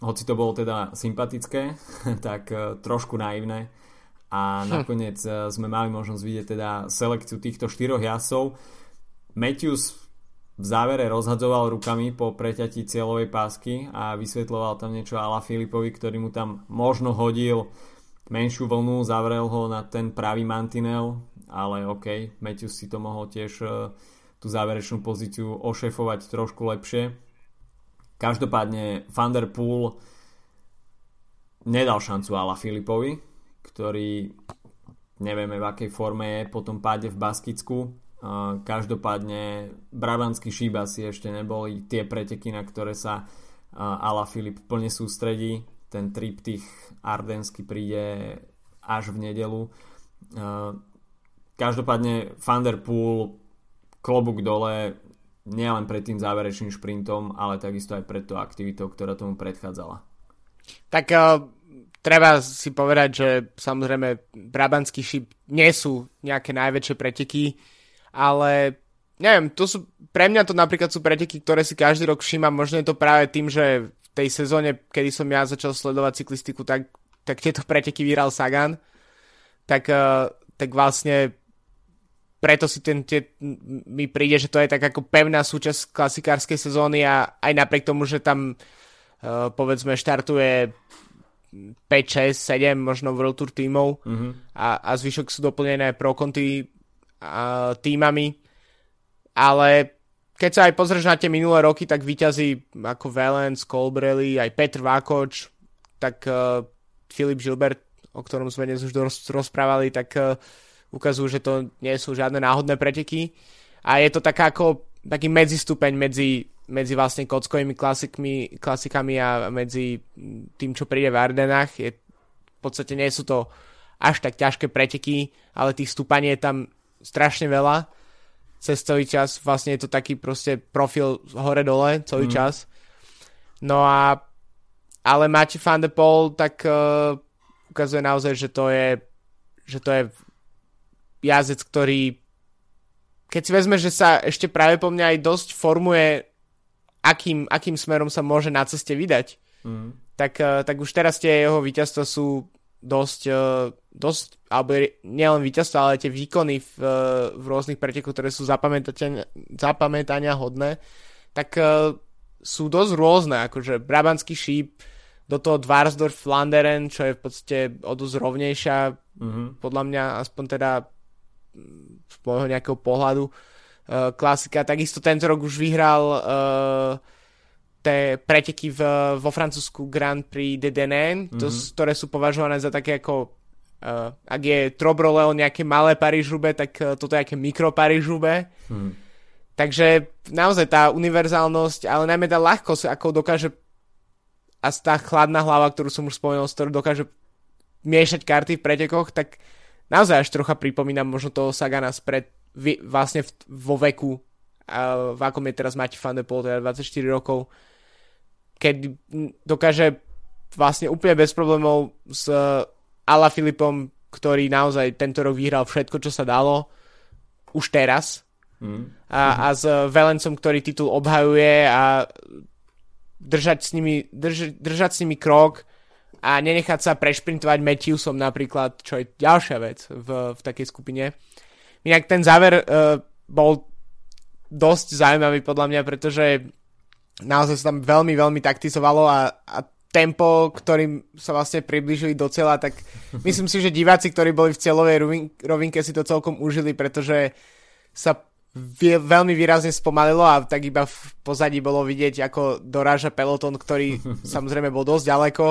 hoci to bolo teda sympatické, [laughs] tak e, trošku naivné a hm. nakoniec hm. sme mali možnosť vidieť teda selekciu týchto štyroch jasov. Matthews v závere rozhadzoval rukami po preťatí cieľovej pásky a vysvetloval tam niečo Ala Filipovi, ktorý mu tam možno hodil menšiu vlnu, zavrel ho na ten pravý mantinel, ale OK, Matthews si to mohol tiež e, tú záverečnú pozíciu ošefovať trošku lepšie. Každopádne Van der nedal šancu Ala Filipovi, ktorý nevieme v akej forme je po tom páde v Baskicku. Každopádne Brabantský šíp asi ešte neboli tie preteky, na ktoré sa Ala Filip plne sústredí. Ten triptych Ardensky príde až v nedelu. Každopádne Van der Poel klobúk dole nielen pred tým záverečným šprintom, ale takisto aj pred tou aktivitou, ktorá tomu predchádzala. Tak uh, treba si povedať, že samozrejme Brabantský šip nie sú nejaké najväčšie preteky, ale neviem, to sú, pre mňa to napríklad sú preteky, ktoré si každý rok všímam, možno je to práve tým, že v tej sezóne, kedy som ja začal sledovať cyklistiku, tak, tak tieto preteky vyhral Sagan, tak, uh, tak vlastne preto si ten, tie, mi príde, že to je tak ako pevná súčasť klasikárskej sezóny a aj napriek tomu, že tam uh, povedzme štartuje 5, 6, 7 možno World Tour tímov mm-hmm. a, a zvyšok sú doplnené pro konty uh, týmami, ale keď sa aj pozrieš na tie minulé roky, tak vyťazí ako Valens, Colbrelli, aj Petr Vákoč, tak uh, Filip Gilbert, o ktorom sme dnes už rozprávali, tak uh, ukazujú, že to nie sú žiadne náhodné preteky a je to taká ako taký medzistupeň medzi, medzi vlastne kockovými klasikmi, klasikami a medzi tým, čo príde v Ardenách. Je, v podstate nie sú to až tak ťažké preteky, ale tých stúpaní je tam strašne veľa cez celý čas. Vlastne je to taký proste profil hore-dole celý mm. čas. No a ale Mati van de Pol tak uh, ukazuje naozaj, že to je že to je jazdec, ktorý keď si vezme, že sa ešte práve po mňa aj dosť formuje, akým, akým smerom sa môže na ceste vydať, mm. tak, eh, tak už teraz tie jeho víťazstva sú dosť, eh, dosť alebo nielen víťazstva, ale tie výkony v, eh, v rôznych pretekoch, ktoré sú zapamätania hodné, tak sú dosť rôzne, akože Brabantský šíp, do toho Dvarsdorf Flanderen, čo je v podstate o dosť rovnejšia, mm-hmm. podľa mňa, aspoň teda z môjho nejakého pohľadu uh, klasika. Takisto tento rok už vyhral uh, tie preteky v, vo francúzsku Grand Prix de Denain, mm-hmm. to, ktoré sú považované za také ako uh, ak je Trobroleo nejaké malé paríž tak uh, toto je nejaké mikro paríž mm-hmm. Takže naozaj tá univerzálnosť, ale najmä tá ľahkosť, ako dokáže a tá chladná hlava, ktorú som už spomenul, z ktorú dokáže miešať karty v pretekoch, tak naozaj až trocha pripomínam možno toho Sagana spred vlastne v, vo veku, a v akom je teraz Mati van de Poel, teda 24 rokov, keď dokáže vlastne úplne bez problémov s Ala Filipom, ktorý naozaj tento rok vyhral všetko, čo sa dalo, už teraz. Mm. A, a s Velencom, ktorý titul obhajuje a držať s nimi, drž, držať s nimi krok a nenechať sa prešprintovať Matthewsom napríklad, čo je ďalšia vec v, v takej skupine. Inak ten záver uh, bol dosť zaujímavý podľa mňa, pretože naozaj sa tam veľmi, veľmi taktizovalo a, a tempo, ktorým sa vlastne priblížili do cieľa, tak myslím si, že diváci, ktorí boli v cieľovej rovinke si to celkom užili, pretože sa veľmi výrazne spomalilo a tak iba v pozadí bolo vidieť, ako doráža peloton, ktorý [laughs] samozrejme bol dosť ďaleko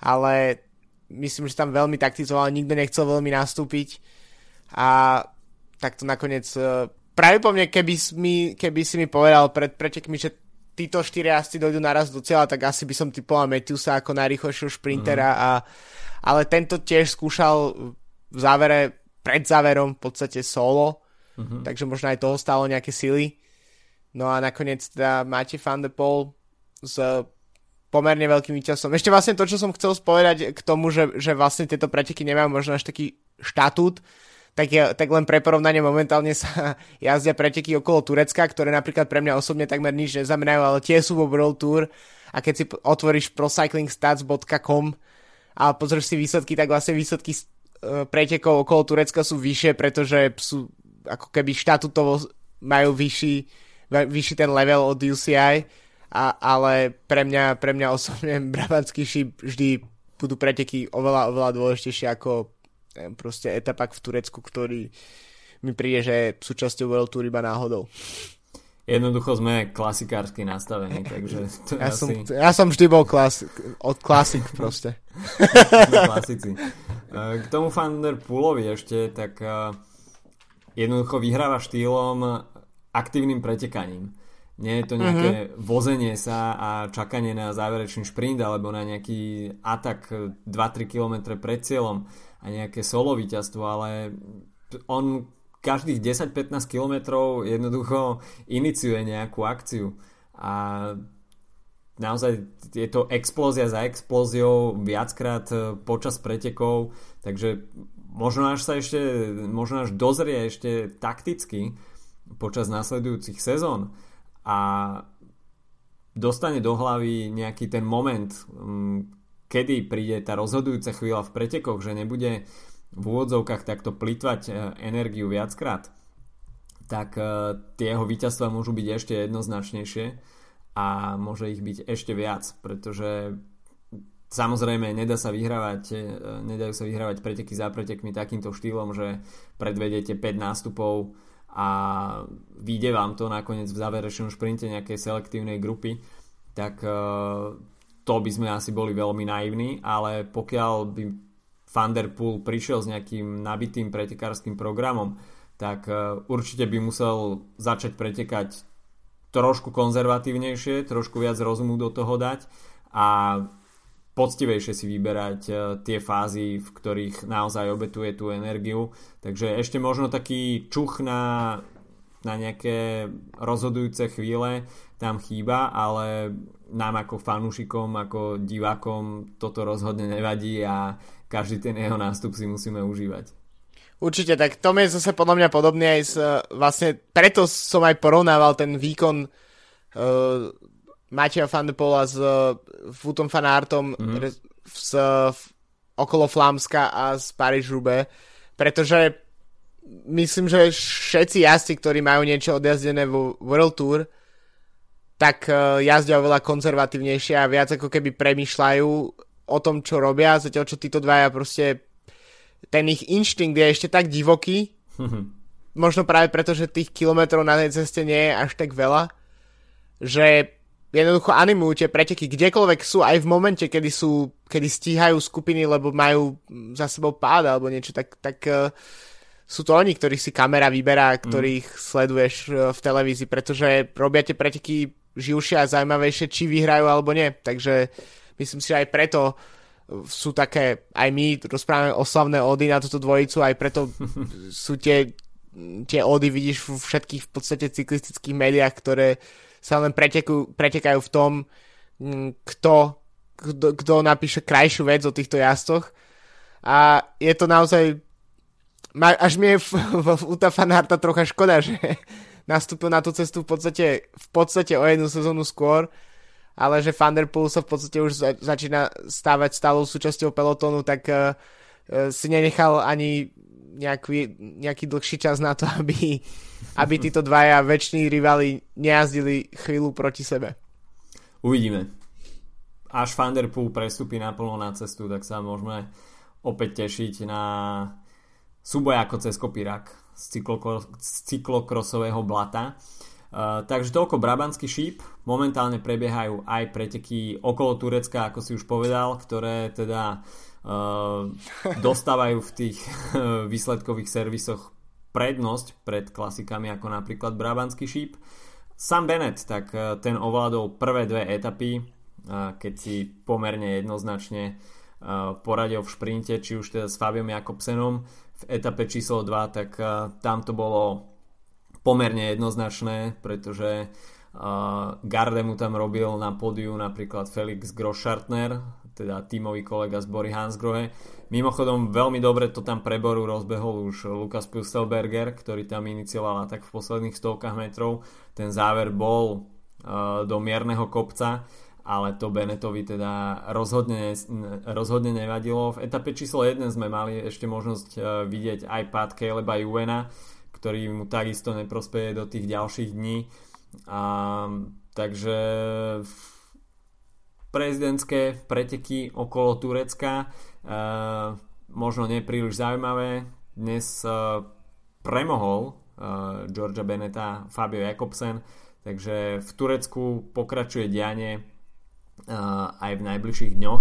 ale myslím, že tam veľmi taktizoval, nikto nechcel veľmi nastúpiť a tak to nakoniec e, práve po mne, keby, mi, keby si mi povedal pred pretekmi, že títo štyri jazdci dojdú naraz do cieľa, tak asi by som typoval Matthewsa ako najrychlejšieho šprintera, mm. a, ale tento tiež skúšal v závere, pred záverom v podstate solo, mm-hmm. takže možno aj toho stalo nejaké sily. No a nakoniec teda máte Van de Pol s pomerne veľkým víťazstvom. Ešte vlastne to, čo som chcel spovedať k tomu, že, že vlastne tieto preteky nemajú možno až taký štatút, tak, je, tak len pre porovnanie momentálne sa [laughs] jazdia preteky okolo Turecka, ktoré napríklad pre mňa osobne takmer nič neznamenajú, ale tie sú vo World Tour a keď si otvoríš procyclingstats.com a pozrieš si výsledky, tak vlastne výsledky e, pretekov okolo Turecka sú vyššie, pretože sú ako keby štatutovo majú vyšší, vyšší ten level od UCI, a, ale pre mňa, pre mňa osobne [laughs] Brabantský šíp vždy budú preteky oveľa, oveľa dôležitejšie ako neviem, proste etapak v Turecku, ktorý mi príde, že je súčasťou World Tour iba náhodou. Jednoducho sme klasikársky nastavení, [laughs] takže to ja, asi... som, ja som vždy bol klasik, od klasik proste. [laughs] Klasici. K tomu Van der Poolovi ešte, tak jednoducho vyhráva štýlom aktívnym pretekaním. Nie je to nejaké mm-hmm. vozenie sa a čakanie na záverečný šprint alebo na nejaký atak 2-3 km pred cieľom a nejaké solo víťazstvo, ale on každých 10-15 kilometrov jednoducho iniciuje nejakú akciu a naozaj je to explózia za explóziou viackrát e, počas pretekov, takže možno až sa ešte, možno až dozrie ešte takticky počas následujúcich sezón a dostane do hlavy nejaký ten moment, kedy príde tá rozhodujúca chvíľa v pretekoch, že nebude v úvodzovkách takto plitvať e, energiu viackrát, tak e, tie jeho víťazstva môžu byť ešte jednoznačnejšie a môže ich byť ešte viac, pretože samozrejme nedá sa vyhrávať, e, nedajú sa vyhrávať preteky za pretekmi takýmto štýlom, že predvedete 5 nástupov a vyjde vám to nakoniec v záverečnom šprinte nejakej selektívnej grupy, tak to by sme asi boli veľmi naivní, ale pokiaľ by Van prišiel s nejakým nabitým pretekárským programom, tak e, určite by musel začať pretekať trošku konzervatívnejšie, trošku viac rozumu do toho dať a poctivejšie si vyberať e, tie fázy, v ktorých naozaj obetuje tú energiu. Takže ešte možno taký čuch na, na nejaké rozhodujúce chvíle tam chýba, ale nám ako fanúšikom, ako divákom toto rozhodne nevadí a každý ten jeho nástup si musíme užívať. Určite, tak to je zase podľa mňa podobný aj s, vlastne preto som aj porovnával ten výkon uh, Mateja van de Pola s Futom Fanartom mm-hmm. s, uh, okolo Flámska a z paríž roubaix pretože myslím, že všetci jazdci, ktorí majú niečo odjazdené vo World Tour, tak uh, jazdia oveľa konzervatívnejšie a viac ako keby premýšľajú o tom, čo robia, zatiaľ čo títo dvaja proste ten ich inštinkt je ešte tak divoký, možno práve preto, že tých kilometrov na tej ceste nie je až tak veľa, že jednoducho animujú tie preteky kdekoľvek sú, aj v momente, kedy sú, kedy stíhajú skupiny, lebo majú za sebou pád alebo niečo, tak, tak uh, sú to oni, ktorých si kamera vyberá, ktorých mm. sleduješ uh, v televízii, pretože robia tie preteky živšie a zaujímavejšie, či vyhrajú alebo nie. Takže myslím si, že aj preto sú také, aj my rozprávame oslavné ódy na túto dvojicu, aj preto [laughs] sú tie, tie ódy vidíš v všetkých v podstate cyklistických médiách, ktoré sa len preteku, pretekajú v tom, kto, kto, kto napíše krajšiu vec o týchto jazdoch. A je to naozaj až mi je v, v, Uta Fanarta trocha škoda, že [laughs] nastúpil na tú cestu v podstate, v podstate o jednu sezónu skôr, ale že Van Der Poel sa v podstate už za, začína stávať stálou súčasťou pelotónu, tak uh, si nenechal ani nejaký, nejaký dlhší čas na to, [laughs] aby, aby títo dvaja väčší rivali nejazdili chvíľu proti sebe. Uvidíme. Až Van Der Poel prestúpi naplno na cestu, tak sa môžeme opäť tešiť na súboj ako cez kopírak z, cyklokro, z cyklokrosového blata. Uh, takže toľko Brabantský šíp. Momentálne prebiehajú aj preteky okolo Turecka, ako si už povedal, ktoré teda uh, dostávajú v tých uh, [laughs] výsledkových servisoch prednosť pred klasikami ako napríklad Brabantský šíp. Sam Bennett, tak ten ovládol prvé dve etapy, keď si pomerne jednoznačne poradil v šprinte, či už teda s Fabiom Jakobsenom v etape číslo 2, tak tam to bolo pomerne jednoznačné, pretože Garde mu tam robil na pódiu napríklad Felix Groschartner, teda tímový kolega z Bory Hansgrohe. Mimochodom veľmi dobre to tam preboru rozbehol už Lukas Pustelberger, ktorý tam inicioval tak v posledných stovkách metrov. Ten záver bol uh, do mierneho kopca, ale to Benetovi teda rozhodne, rozhodne nevadilo. V etape číslo 1 sme mali ešte možnosť uh, vidieť aj pád Caleba Juvena, ktorý mu takisto neprospeje do tých ďalších dní a, takže prezidentské preteky okolo Turecka e, možno nepríliš zaujímavé. Dnes e, premohol e, Georgia Beneta Fabio Jakobsen, takže v Turecku pokračuje dianie e, aj v najbližších dňoch.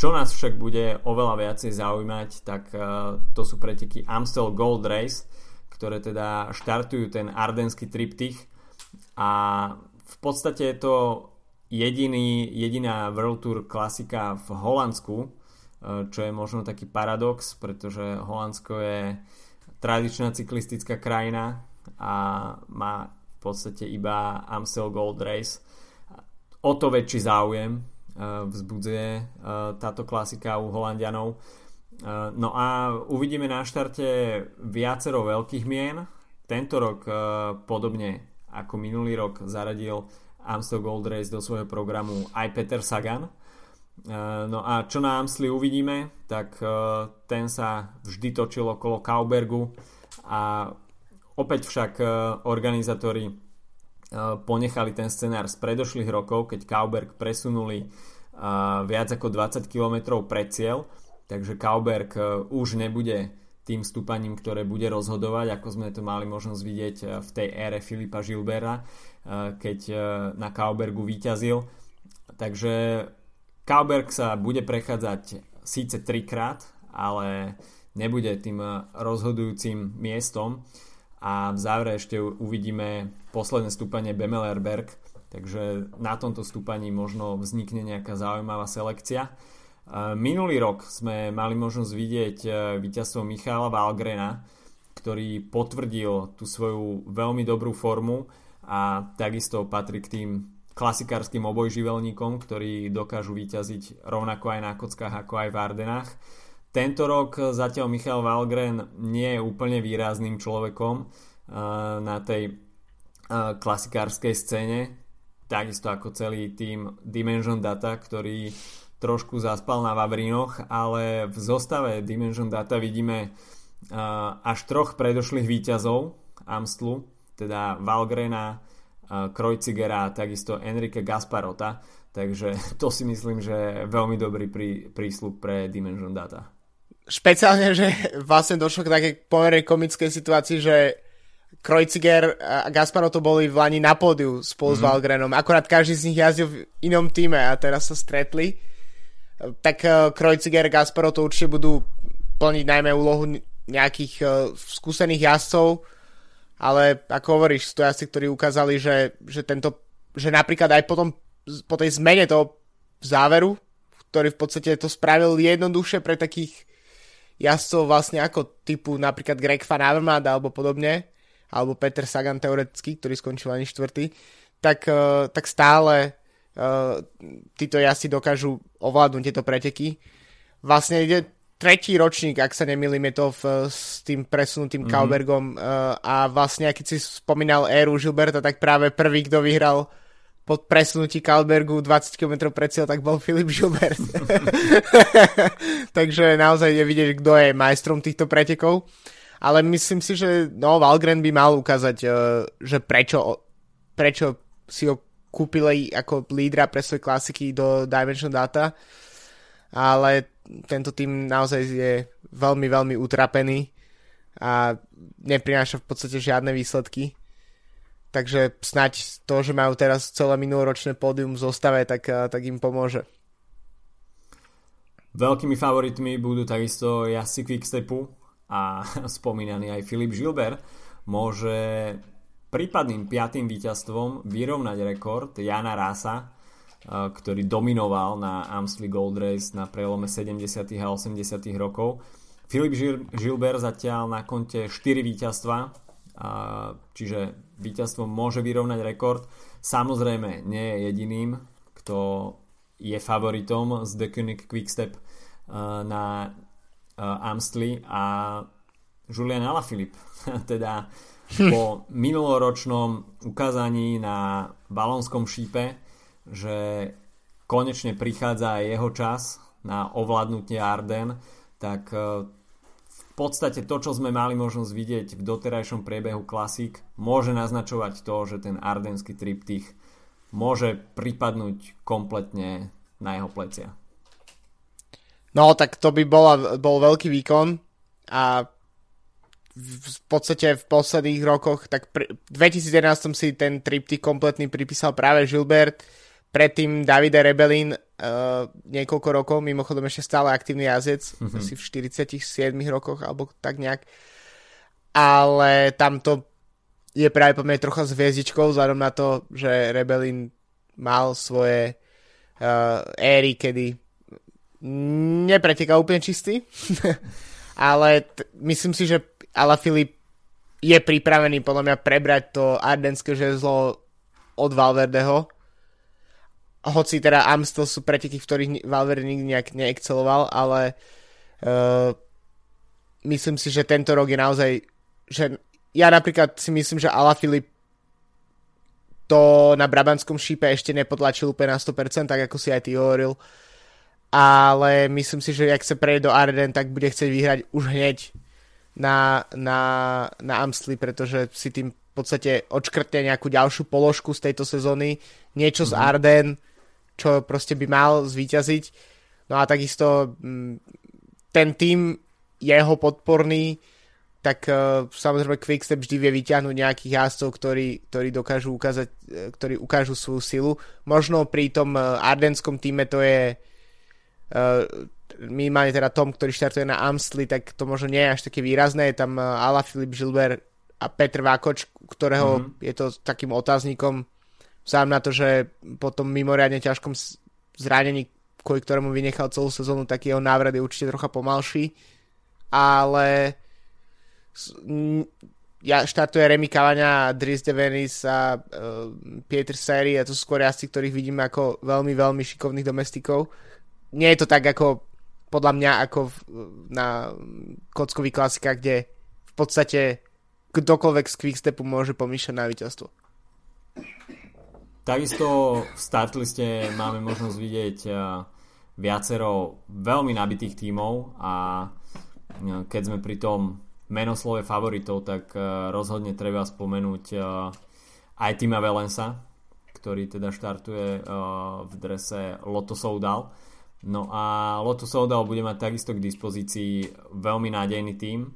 Čo nás však bude oveľa viacej zaujímať, tak e, to sú preteky Amstel Gold Race, ktoré teda štartujú ten ardenský triptych a v podstate je to jediný, jediná World Tour klasika v Holandsku, e, čo je možno taký paradox, pretože Holandsko je tradičná cyklistická krajina a má v podstate iba Amstel Gold Race. O to väčší záujem e, vzbudzuje e, táto klasika u Holandianov. No a uvidíme na štarte viacero veľkých mien. Tento rok podobne ako minulý rok zaradil Amstel Gold Race do svojho programu aj Peter Sagan. E, no a čo na Amstli uvidíme, tak e, ten sa vždy točil okolo Kaubergu a opäť však e, organizátori ponechali ten scenár z predošlých rokov, keď Kauberg presunuli viac ako 20 km pred cieľ, takže Kauberg už nebude tým stúpaním, ktoré bude rozhodovať, ako sme to mali možnosť vidieť eh, v tej ére Filipa Žilbera, eh, keď na Kaubergu vyťazil. Takže Kauberg sa bude prechádzať síce trikrát, ale nebude tým rozhodujúcim miestom a v závere ešte uvidíme posledné stúpanie Bemelerberg, takže na tomto stúpaní možno vznikne nejaká zaujímavá selekcia. Minulý rok sme mali možnosť vidieť víťazstvo Michála Valgrena, ktorý potvrdil tú svoju veľmi dobrú formu a takisto patrí k tým klasikárskym obojživelníkom, ktorí dokážu vyťaziť rovnako aj na kockách ako aj v Ardenách. Tento rok zatiaľ Michal Valgren nie je úplne výrazným človekom e, na tej e, klasikárskej scéne, takisto ako celý tým Dimension Data, ktorý trošku zaspal na Vavrinoch, ale v zostave Dimension Data vidíme uh, až troch predošlých výťazov Amstlu, teda Valgrena, uh, Krojcigera a takisto Enrique Gasparota, takže [laughs] to si myslím, že je veľmi dobrý prí, prísľub pre Dimension Data. Špeciálne, že vlastne došlo k takej pomerne komickej situácii, že Krojciger a Gasparo to boli v Lani na pódiu spolu mm-hmm. s mhm. Valgrenom. Akorát každý z nich jazdil v inom týme a teraz sa stretli tak uh, Kreuziger a Gasparov to určite budú plniť najmä úlohu nejakých uh, skúsených jazdcov, ale ako hovoríš, sú to jazdci, ktorí ukázali, že, že, tento, že napríklad aj potom, po tej zmene toho záveru, ktorý v podstate to spravil jednoduchšie pre takých jazdcov vlastne ako typu napríklad Greg Van Avermaet alebo podobne, alebo Peter Sagan teoreticky, ktorý skončil ani štvrtý, tak, uh, tak stále uh, títo jazdci dokážu ovládnuť tieto preteky. Vlastne ide tretí ročník, ak sa nemýlim, je to v, s tým presunutým mm-hmm. Kaubergom uh, a vlastne, keď si spomínal éru Gilberta, tak práve prvý, kto vyhral pod presunutí Kalbergu 20 km pred cieľ, tak bol Filip Gilbert. [laughs] Takže naozaj je vidieť, kto je majstrom týchto pretekov. Ale myslím si, že no, Valgren by mal ukázať, uh, že prečo, prečo si ho kúpili ako lídra pre svoje klasiky do Dimension Data, ale tento tým naozaj je veľmi, veľmi utrapený a neprináša v podstate žiadne výsledky. Takže snať to, že majú teraz celé minuloročné pódium v zostave, tak, tak im pomôže. Veľkými favoritmi budú takisto jazdci Quickstepu a [laughs] spomínaný aj Filip Žilber. Môže prípadným piatým víťazstvom vyrovnať rekord Jana Rasa, ktorý dominoval na Amstel Gold Race na prelome 70. a 80. rokov. Filip Gilbert zatiaľ na konte 4 víťazstva, čiže víťazstvo môže vyrovnať rekord. Samozrejme nie je jediným, kto je favoritom z The Koenig Quickstep na Amstli a Julian Alaphilippe. [laughs] teda po [laughs] minuloročnom ukázaní na balónskom šípe že konečne prichádza aj jeho čas na ovládnutie Arden, tak e, v podstate to, čo sme mali možnosť vidieť v doterajšom priebehu klasík, môže naznačovať to, že ten ardenský triptych môže pripadnúť kompletne na jeho plecia. No, tak to by bola, bol veľký výkon a v podstate v posledných rokoch, tak v 2011 si ten triptych kompletný pripísal práve Gilbert, predtým Davide Rebelin uh, niekoľko rokov, mimochodom ešte stále aktívny jazdec, mm-hmm. asi v 47 rokoch alebo tak nejak. Ale tam to je práve po mne trocha s hviezdičkou vzhľadom na to, že Rebelin mal svoje uh, éry, kedy nepreteká úplne čistý. [laughs] ale t- myslím si, že Ala Filip je pripravený podľa mňa prebrať to ardenské žezlo od Valverdeho hoci teda Amstel sú preteky, v ktorých Valverde nikdy nejak neexceloval, ale uh, myslím si, že tento rok je naozaj, že ja napríklad si myslím, že Alaphilippe to na Brabanskom šípe ešte nepotlačil úplne na 100%, tak ako si aj ty hovoril. Ale myslím si, že ak sa prejde do Arden, tak bude chcieť vyhrať už hneď na, na, na Amstli, pretože si tým v podstate odškrtne nejakú ďalšiu položku z tejto sezóny. Niečo mm-hmm. z mhm. Arden, čo proste by mal zvíťaziť. No a takisto mm, ten tým jeho podporný, tak uh, samozrejme Quickstep vždy vie vyťahnuť nejakých jazdcov, ktorí, ktorí dokážu ukázať, e, ktorí ukážu svoju silu. Možno pri tom uh, ardenskom týme to je uh, minimálne teda Tom, ktorý štartuje na Amstli, tak to možno nie je až také výrazné. Je tam uh, Ala Filip Gilbert a Petr Vákoč, ktorého mm-hmm. je to takým otáznikom Sám na to, že po tom mimoriadne ťažkom zranení, kvôli ktorému vynechal celú sezónu, tak jeho návrat je určite trocha pomalší. Ale ja štartuje Remy Cavania, Dries de Venis a uh, Pieter Seri a to sú skôr jazdci, ktorých vidíme ako veľmi, veľmi šikovných domestikov. Nie je to tak ako podľa mňa ako v, na kockových klasikách, kde v podstate kdokoľvek z Quickstepu môže pomýšľať na víťazstvo. Takisto v startliste máme možnosť vidieť eh, viacero veľmi nabitých tímov a eh, keď sme pri tom menoslove favoritov, tak eh, rozhodne treba spomenúť aj Tima Valensa, ktorý teda štartuje v drese Lotto Soudal. No a Lotto Soudal bude mať takisto k dispozícii veľmi nádejný tím.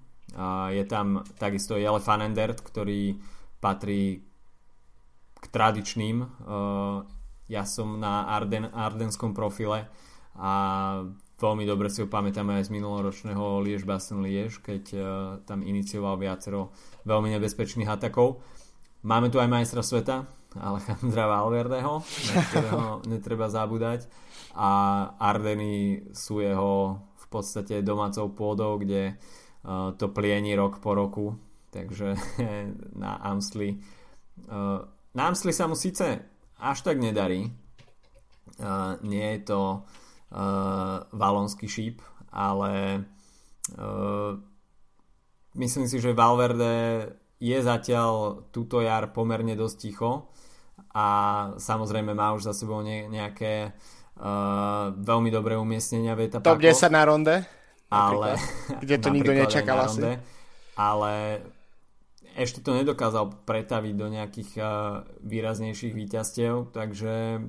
Je tam takisto Jele Fanendert, ktorý patrí k tradičným. Eh, ja som na Arden, Ardenskom profile a veľmi dobre si ho pamätáme aj z minuloročného Liež Basten Liež, keď uh, tam inicioval viacero veľmi nebezpečných atakov. Máme tu aj majstra sveta, Alejandra Valverdeho, na ktorého [laughs] netreba zabúdať a Ardeny sú jeho v podstate domácou pôdou, kde uh, to plieni rok po roku, takže [laughs] na Amsli Námsli sa mu síce až tak nedarí. Uh, nie je to uh, valonský šíp, ale uh, myslím si, že Valverde je zatiaľ túto jar pomerne dosť ticho a samozrejme má už za sebou ne, nejaké uh, veľmi dobré umiestnenia v etapách. Top 10 na ronde? Ale, kde to [laughs] nikto nečakal asi. Ale ešte to nedokázal pretaviť do nejakých uh, výraznejších víťazstiev, takže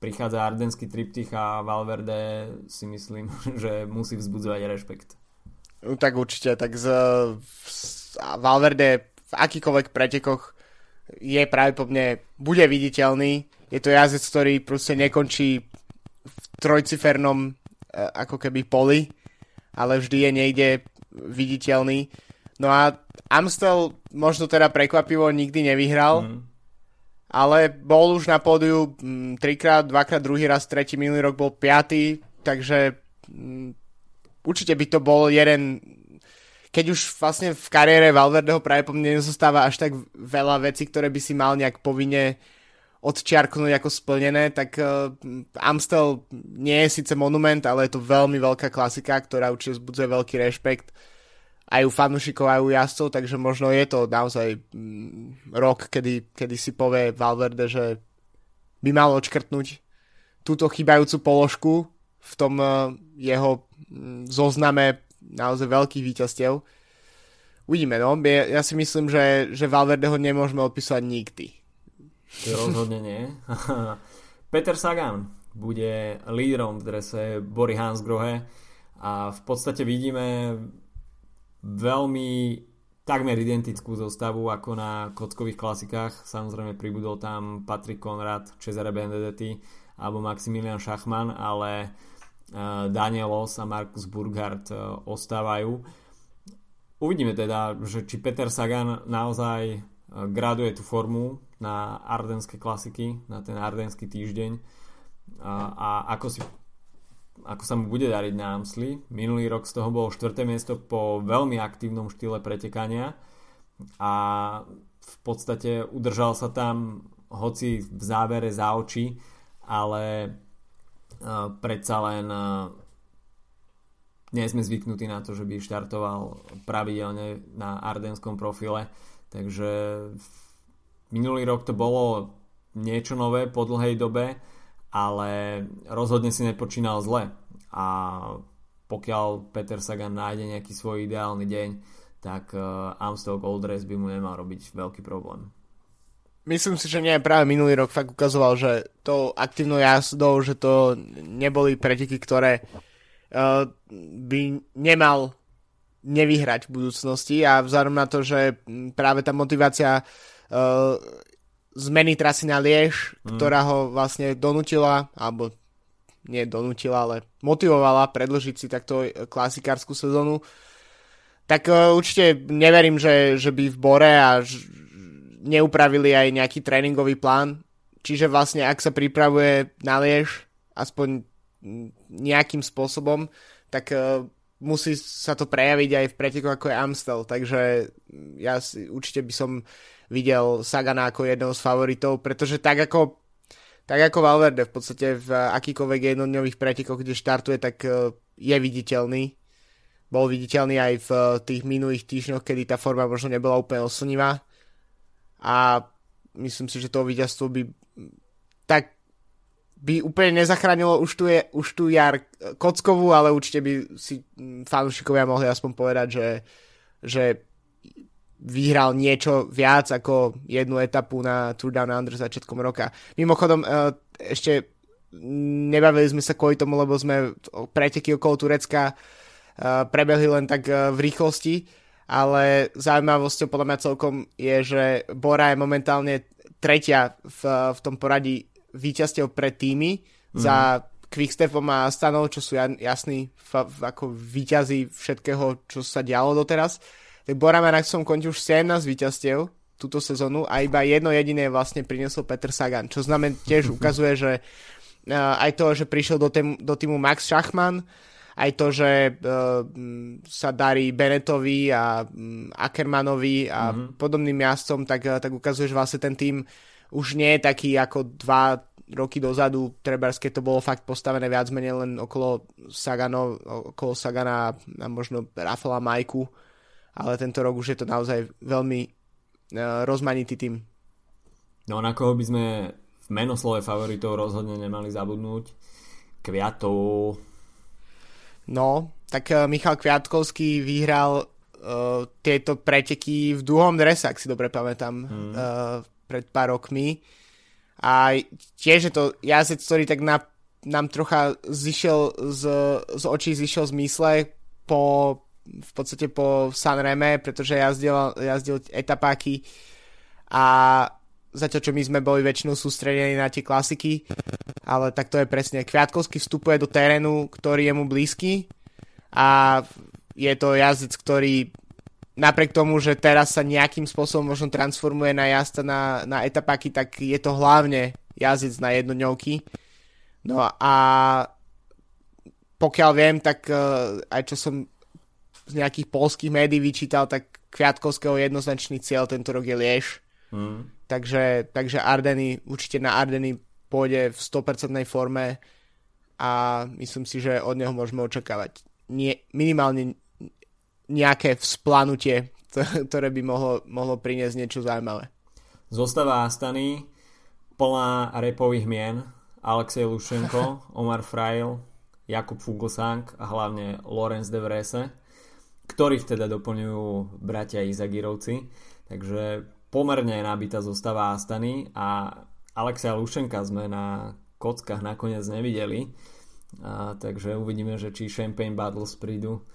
prichádza ardenský triptych a Valverde si myslím, [laughs] že musí vzbudzovať rešpekt. No, tak určite, tak z, z Valverde v akýkoľvek pretekoch je práve po mne, bude viditeľný. Je to jazdec, ktorý proste nekončí v trojcifernom ako keby poli, ale vždy je niekde viditeľný No a Amstel možno teda prekvapivo nikdy nevyhral, mm. ale bol už na pódiu m, trikrát, dvakrát druhý raz, tretí minulý rok bol piatý, takže m, určite by to bol jeden keď už vlastne v kariére Valverdeho práve po mne nezostáva až tak veľa vecí, ktoré by si mal nejak povinne odčiarknúť ako splnené, tak uh, Amstel nie je síce monument, ale je to veľmi veľká klasika, ktorá určite zbudzuje veľký rešpekt aj u fanúšikov, aj u jazdcov, takže možno je to naozaj mm, rok, kedy, kedy si povie Valverde, že by mal odškrtnúť túto chýbajúcu položku v tom uh, jeho mm, zozname naozaj veľkých víťazstiev. Uvidíme, no. Ja, si myslím, že, že Valverdeho nemôžeme odpísať nikdy. Rozhodne nie. [laughs] Peter Sagan bude lídrom v drese Bory Hansgrohe a v podstate vidíme veľmi takmer identickú zostavu ako na kockových klasikách. Samozrejme pribudol tam Patrick Conrad, Cesare Benedetti alebo Maximilian Schachmann, ale Eh, Danielos a Markus Burghardt eh, ostávajú. Uvidíme teda, že či Peter Sagan naozaj eh, graduje tú formu na ardenské klasiky, na ten ardenský týždeň a, a ako, si, ako sa mu bude dariť na Amsli. Minulý rok z toho bolo 4. miesto po veľmi aktívnom štýle pretekania a v podstate udržal sa tam hoci v závere za oči, ale predsa len nie sme zvyknutí na to, že by štartoval pravidelne na ardenskom profile, takže minulý rok to bolo niečo nové po dlhej dobe, ale rozhodne si nepočínal zle. A pokiaľ Peter Sagan nájde nejaký svoj ideálny deň, tak Amstel Gold Race by mu nemal robiť veľký problém. Myslím si, že nie, práve minulý rok fakt ukazoval, že to aktívnou jazdou, že to neboli preteky, ktoré uh, by nemal nevyhrať v budúcnosti. A vzhľadom na to, že práve tá motivácia uh, zmeny trasy na Liež, mm. ktorá ho vlastne donutila, alebo nie donutila, ale motivovala predložiť si takto klasikárskú sezónu, tak uh, určite neverím, že, že by v Bore a neupravili aj nejaký tréningový plán, čiže vlastne ak sa pripravuje na liež aspoň nejakým spôsobom, tak uh, musí sa to prejaviť aj v preteku ako je Amstel, takže ja si, určite by som videl Sagana ako jedného z favoritov, pretože tak ako tak ako Valverde v podstate v akýkoľvek jednodňových pretekoch, kde štartuje, tak uh, je viditeľný. Bol viditeľný aj v uh, tých minulých týždňoch, kedy tá forma možno nebola úplne oslnivá a myslím si, že to víťazstvo by tak by úplne nezachránilo už tu, je, už tu jar kockovú, ale určite by si fanúšikovia mohli aspoň povedať, že, že vyhral niečo viac ako jednu etapu na Tour Down Under začiatkom roka. Mimochodom, e, ešte nebavili sme sa kvôli tomu, lebo sme preteky okolo Turecka e, prebehli len tak e, v rýchlosti ale zaujímavosťou podľa mňa celkom je, že Bora je momentálne tretia v, v tom poradí víťazstiev pre týmy mm. za Quickstepom a Stanov, čo sú jasní ako víťazí všetkého, čo sa dialo doteraz. Tak Bora má na svojom konti už 17 víťazstiev túto sezónu a iba jedno jediné vlastne priniesol Peter Sagan, čo znamená tiež [laughs] ukazuje, že uh, aj to, že prišiel do, tém, do týmu Max Schachmann, aj to, že uh, sa darí Benetovi a um, Ackermanovi a mm-hmm. podobným jazdcom, tak, uh, tak ukazuje, že vlastne ten tým už nie je taký ako dva roky dozadu, treba keď to bolo fakt postavené viac menej len okolo Sagano, okolo Sagana a možno Rafala Majku, ale tento rok už je to naozaj veľmi uh, rozmanitý tým. No na koho by sme v menoslove favoritov rozhodne nemali zabudnúť? Kviatov, No, tak uh, Michal Kviatkovský vyhral uh, tieto preteky v dlhom drese, ak si dobre pamätám, mm. uh, pred pár rokmi. A tiež je to jazdec, ktorý tak na, nám trocha zišiel z, z očí, zišiel z mysle po, v podstate po Sanreme, pretože jazdil, jazdil etapáky a zatiaľ čo my sme boli väčšinou sústredení na tie klasiky, ale tak to je presne. Kviatkovský vstupuje do terénu, ktorý je mu blízky a je to jazdec, ktorý napriek tomu, že teraz sa nejakým spôsobom možno transformuje na jazda na, na etapáky, tak je to hlavne jazdec na jednodňovky. No a pokiaľ viem, tak uh, aj čo som z nejakých polských médií vyčítal, tak Kviatkovského jednoznačný cieľ tento rok je Liež. Mm. Takže, takže Ardeny, určite na Ardeny pôjde v 100% forme a myslím si, že od neho môžeme očakávať nie, minimálne nejaké vzplanutie, [laughs] ktoré by mohlo, mohlo priniesť niečo zaujímavé. Zostáva Astany plná repových mien Alexej Lušenko, [laughs] Omar Frail, Jakub Fuglsang a hlavne Lorenz de Vrese, ktorí teda doplňujú bratia Izagirovci. Takže pomerne nabitá zostáva Astany a Alexeja Lušenka sme na kockách nakoniec nevideli. A, takže uvidíme, že či Champagne Battles prídu,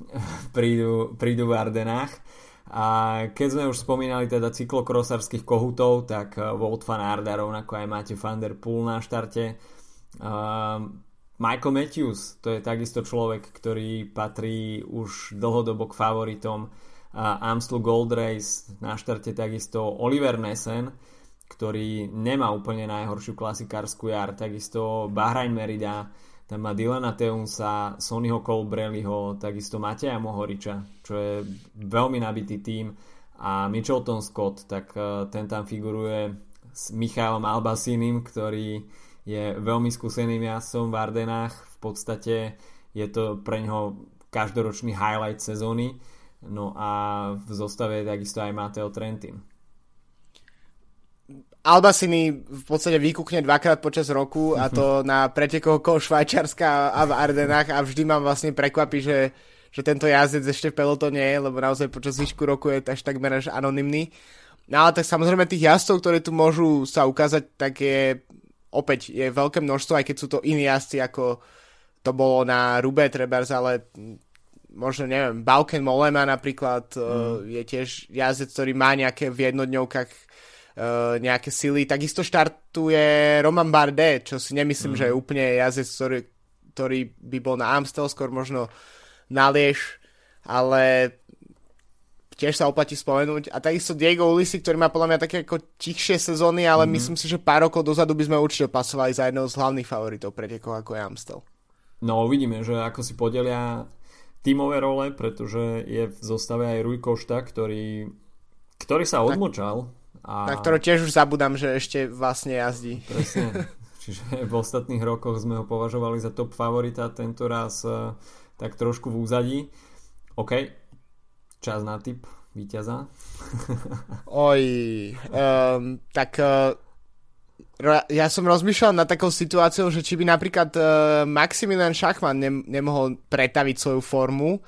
[laughs] prídu, prídu v Ardenách. A keď sme už spomínali teda cyklokrosárskych kohutov, tak Wout van Arda, rovnako aj máte Van der Poel na štarte. Michael Matthews, to je takisto človek, ktorý patrí už dlhodobo k favoritom. Amstel Gold Race, na štarte takisto Oliver Nessen, ktorý nemá úplne najhoršiu klasikárskú jar, takisto Bahrain Merida, tam má Dylana Teunsa, Sonnyho Colbrelliho, takisto Mateja Mohoriča, čo je veľmi nabitý tým a Mitchelton Scott, tak uh, ten tam figuruje s Michailom Albasinim, ktorý je veľmi skúseným jazdcom v Ardenách. V podstate je to pre neho každoročný highlight sezóny. No a v zostave je takisto aj Mateo Trentin. Albasiny v podstate vykúkne dvakrát počas roku a to [laughs] na pretekoch okolo Švajčiarska a v Ardenách a vždy ma vlastne prekvapí, že, že tento jazdec ešte v pelotone je, lebo naozaj počas zvyšku roku je až takmer až anonymný. No ale tak samozrejme tých jazdcov, ktorí tu môžu sa ukázať, tak je opäť je veľké množstvo, aj keď sú to iní jazdci, ako to bolo na Rubé Trebers, ale možno neviem, Bauken Molema napríklad mm. je tiež jazdec, ktorý má nejaké v jednodňovkách uh, nejaké sily. Takisto štartuje Roman Bardet, čo si nemyslím, mm. že je úplne jazdec, ktorý, ktorý by bol na Amstel, skôr možno na Liež, ale tiež sa oplatí spomenúť. A takisto Diego Ulisi, ktorý má podľa mňa také ako tichšie sezóny, ale mm. myslím si, že pár rokov dozadu by sme určite pasovali za jedného z hlavných favoritov pretekov ako je Amstel. No uvidíme, že ako si podelia tímové role, pretože je v zostave aj Rui Košta, ktorý, ktorý sa odmočal a... Na ktorú tiež už zabudám, že ešte vlastne jazdí. Presne. [laughs] Čiže v ostatných rokoch sme ho považovali za top favorita, tento raz uh, tak trošku v úzadí. OK, čas na tip víťaza. Oj, um, tak uh, ja som rozmýšľal nad takou situáciou, že či by napríklad uh, Maximilian Schachmann ne- nemohol pretaviť svoju formu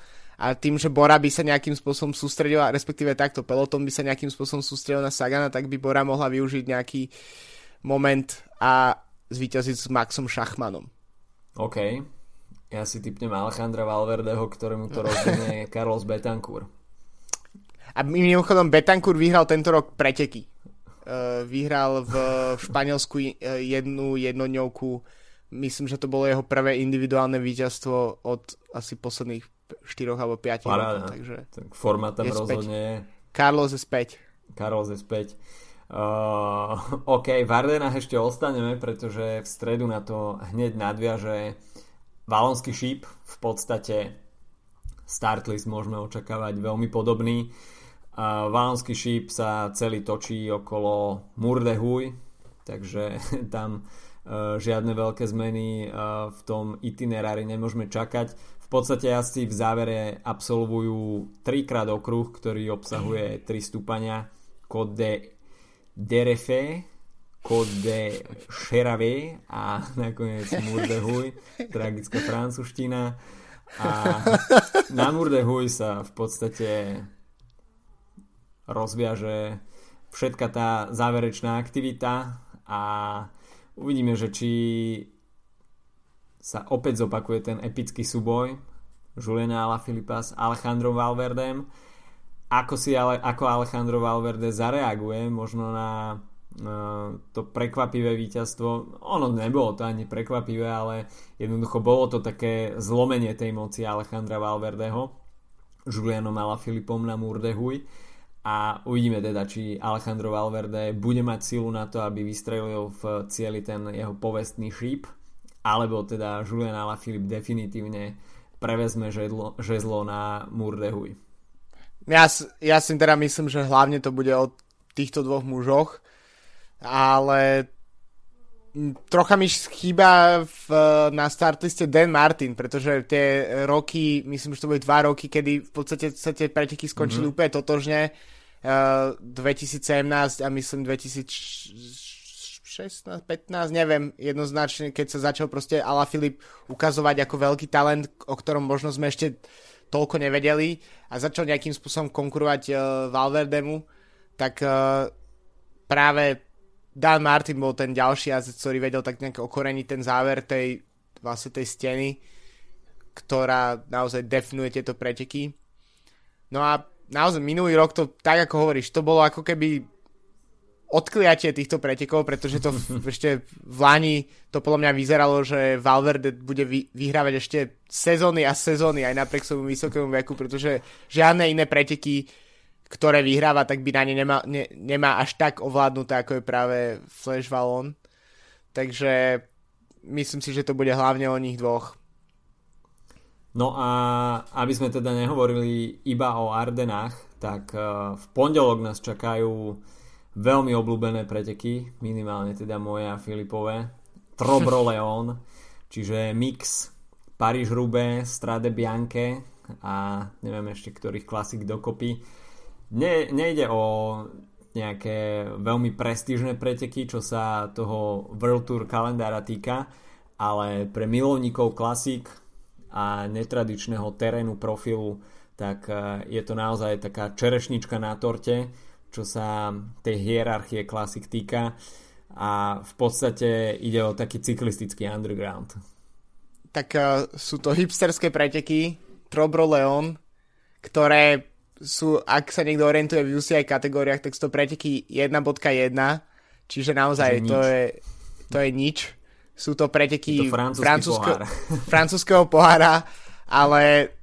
a tým, že Bora by sa nejakým spôsobom sústredil, respektíve takto peloton by sa nejakým spôsobom sústredil na Sagana, tak by Bora mohla využiť nejaký moment a zvíťaziť s Maxom Šachmanom. OK. Ja si typnem Alejandra Valverdeho, ktorému to rozhodne [laughs] Carlos Betancourt. A mimochodom Betancourt vyhral tento rok preteky. Uh, vyhral v, Španielsku uh, jednu jednodňovku. Myslím, že to bolo jeho prvé individuálne víťazstvo od asi posledných 4 alebo 5 rokov. Takže tak forma tam je rozhodne je. Carlos je späť. Carlos je späť. Uh, [laughs] OK, v Ardenách ešte ostaneme, pretože v stredu na to hneď nadviaže Valonský šíp. V podstate start list môžeme očakávať veľmi podobný. Valonský šíp sa celý točí okolo Murdehuj, takže [laughs] tam uh, žiadne veľké zmeny uh, v tom itinerári nemôžeme čakať podstate asi v závere absolvujú trikrát okruh, ktorý obsahuje 3 stúpania Côte de Derefe, Côte de Cherave a [laughs] nakoniec Murdehuj, tragická francúzština. A [laughs] na Murdehuj sa v podstate rozviaže všetka tá záverečná aktivita a uvidíme, že či sa opäť zopakuje ten epický súboj Juliana Alaphilippa s Alejandro Valverdem. Ako, si ale, ako Alejandro Valverde zareaguje možno na uh, to prekvapivé víťazstvo. Ono nebolo to ani prekvapivé, ale jednoducho bolo to také zlomenie tej moci Alejandra Valverdeho. Julianom Alaphilippom na Murdehuj a uvidíme teda, či Alejandro Valverde bude mať silu na to, aby vystrelil v cieli ten jeho povestný šíp, alebo teda Julian Alaphilippe definitívne prevezme žezlo, žezlo na Murdehuj. Ja, ja si teda myslím, že hlavne to bude o týchto dvoch mužoch, ale trocha mi chýba v, na startliste Dan Martin, pretože tie roky, myslím, že to boli dva roky, kedy v podstate sa tie preteky skončili mm-hmm. úplne totožne. Uh, 2017 a myslím 2016, 15, neviem jednoznačne, keď sa začal proste Ala Filip ukazovať ako veľký talent, o ktorom možno sme ešte toľko nevedeli a začal nejakým spôsobom konkurovať uh, Valverdemu, tak uh, práve Dan Martin bol ten ďalší jazdec, ktorý vedel tak nejak okoreniť ten záver tej, vlastne tej steny, ktorá naozaj definuje tieto preteky. No a naozaj minulý rok to, tak ako hovoríš, to bolo ako keby odkliatie týchto pretekov, pretože to v, [laughs] ešte v Lani to podľa mňa vyzeralo, že Valverde bude vy, vyhrávať ešte sezóny a sezóny aj napriek svojmu vysokému veku, pretože žiadne iné preteky ktoré vyhráva, tak by na ne nemá, ne, nemá až tak ovládnuté, ako je práve Flash Valon. Takže myslím si, že to bude hlavne o nich dvoch. No a aby sme teda nehovorili iba o Ardenách, tak e, v pondelok nás čakajú veľmi obľúbené preteky, minimálne teda moje a Filipové. Trobro [laughs] Leon, čiže mix Paríž-Roubaix, Strade Bianche a neviem ešte ktorých klasik dokopy ne, nejde o nejaké veľmi prestížne preteky, čo sa toho World Tour kalendára týka, ale pre milovníkov klasík a netradičného terénu profilu, tak e, je to naozaj taká čerešnička na torte, čo sa tej hierarchie klasik týka a v podstate ide o taký cyklistický underground. Tak uh, sú to hipsterské preteky Trobro Leon, ktoré sú, ak sa niekto orientuje v UCI kategóriách, tak sú to preteky 1.1, čiže naozaj to je, to je nič. Sú to preteky to francúzske, pohár. [laughs] francúzského pohára, ale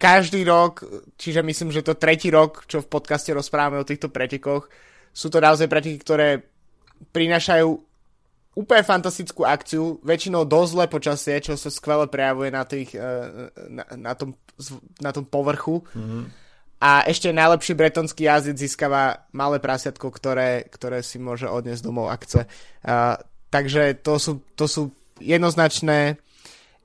každý rok, čiže myslím, že to tretí rok, čo v podcaste rozprávame o týchto pretekoch, sú to naozaj preteky, ktoré prinášajú úplne fantastickú akciu, väčšinou dosť zlé počasie, čo sa skvele prejavuje na, tých, eh, na, na, tom, na tom povrchu. Mm-hmm a ešte najlepší bretonský jazdec získava malé prasiatko, ktoré, ktoré si môže odniesť domov, ak chce. Uh, takže to sú, to sú jednoznačné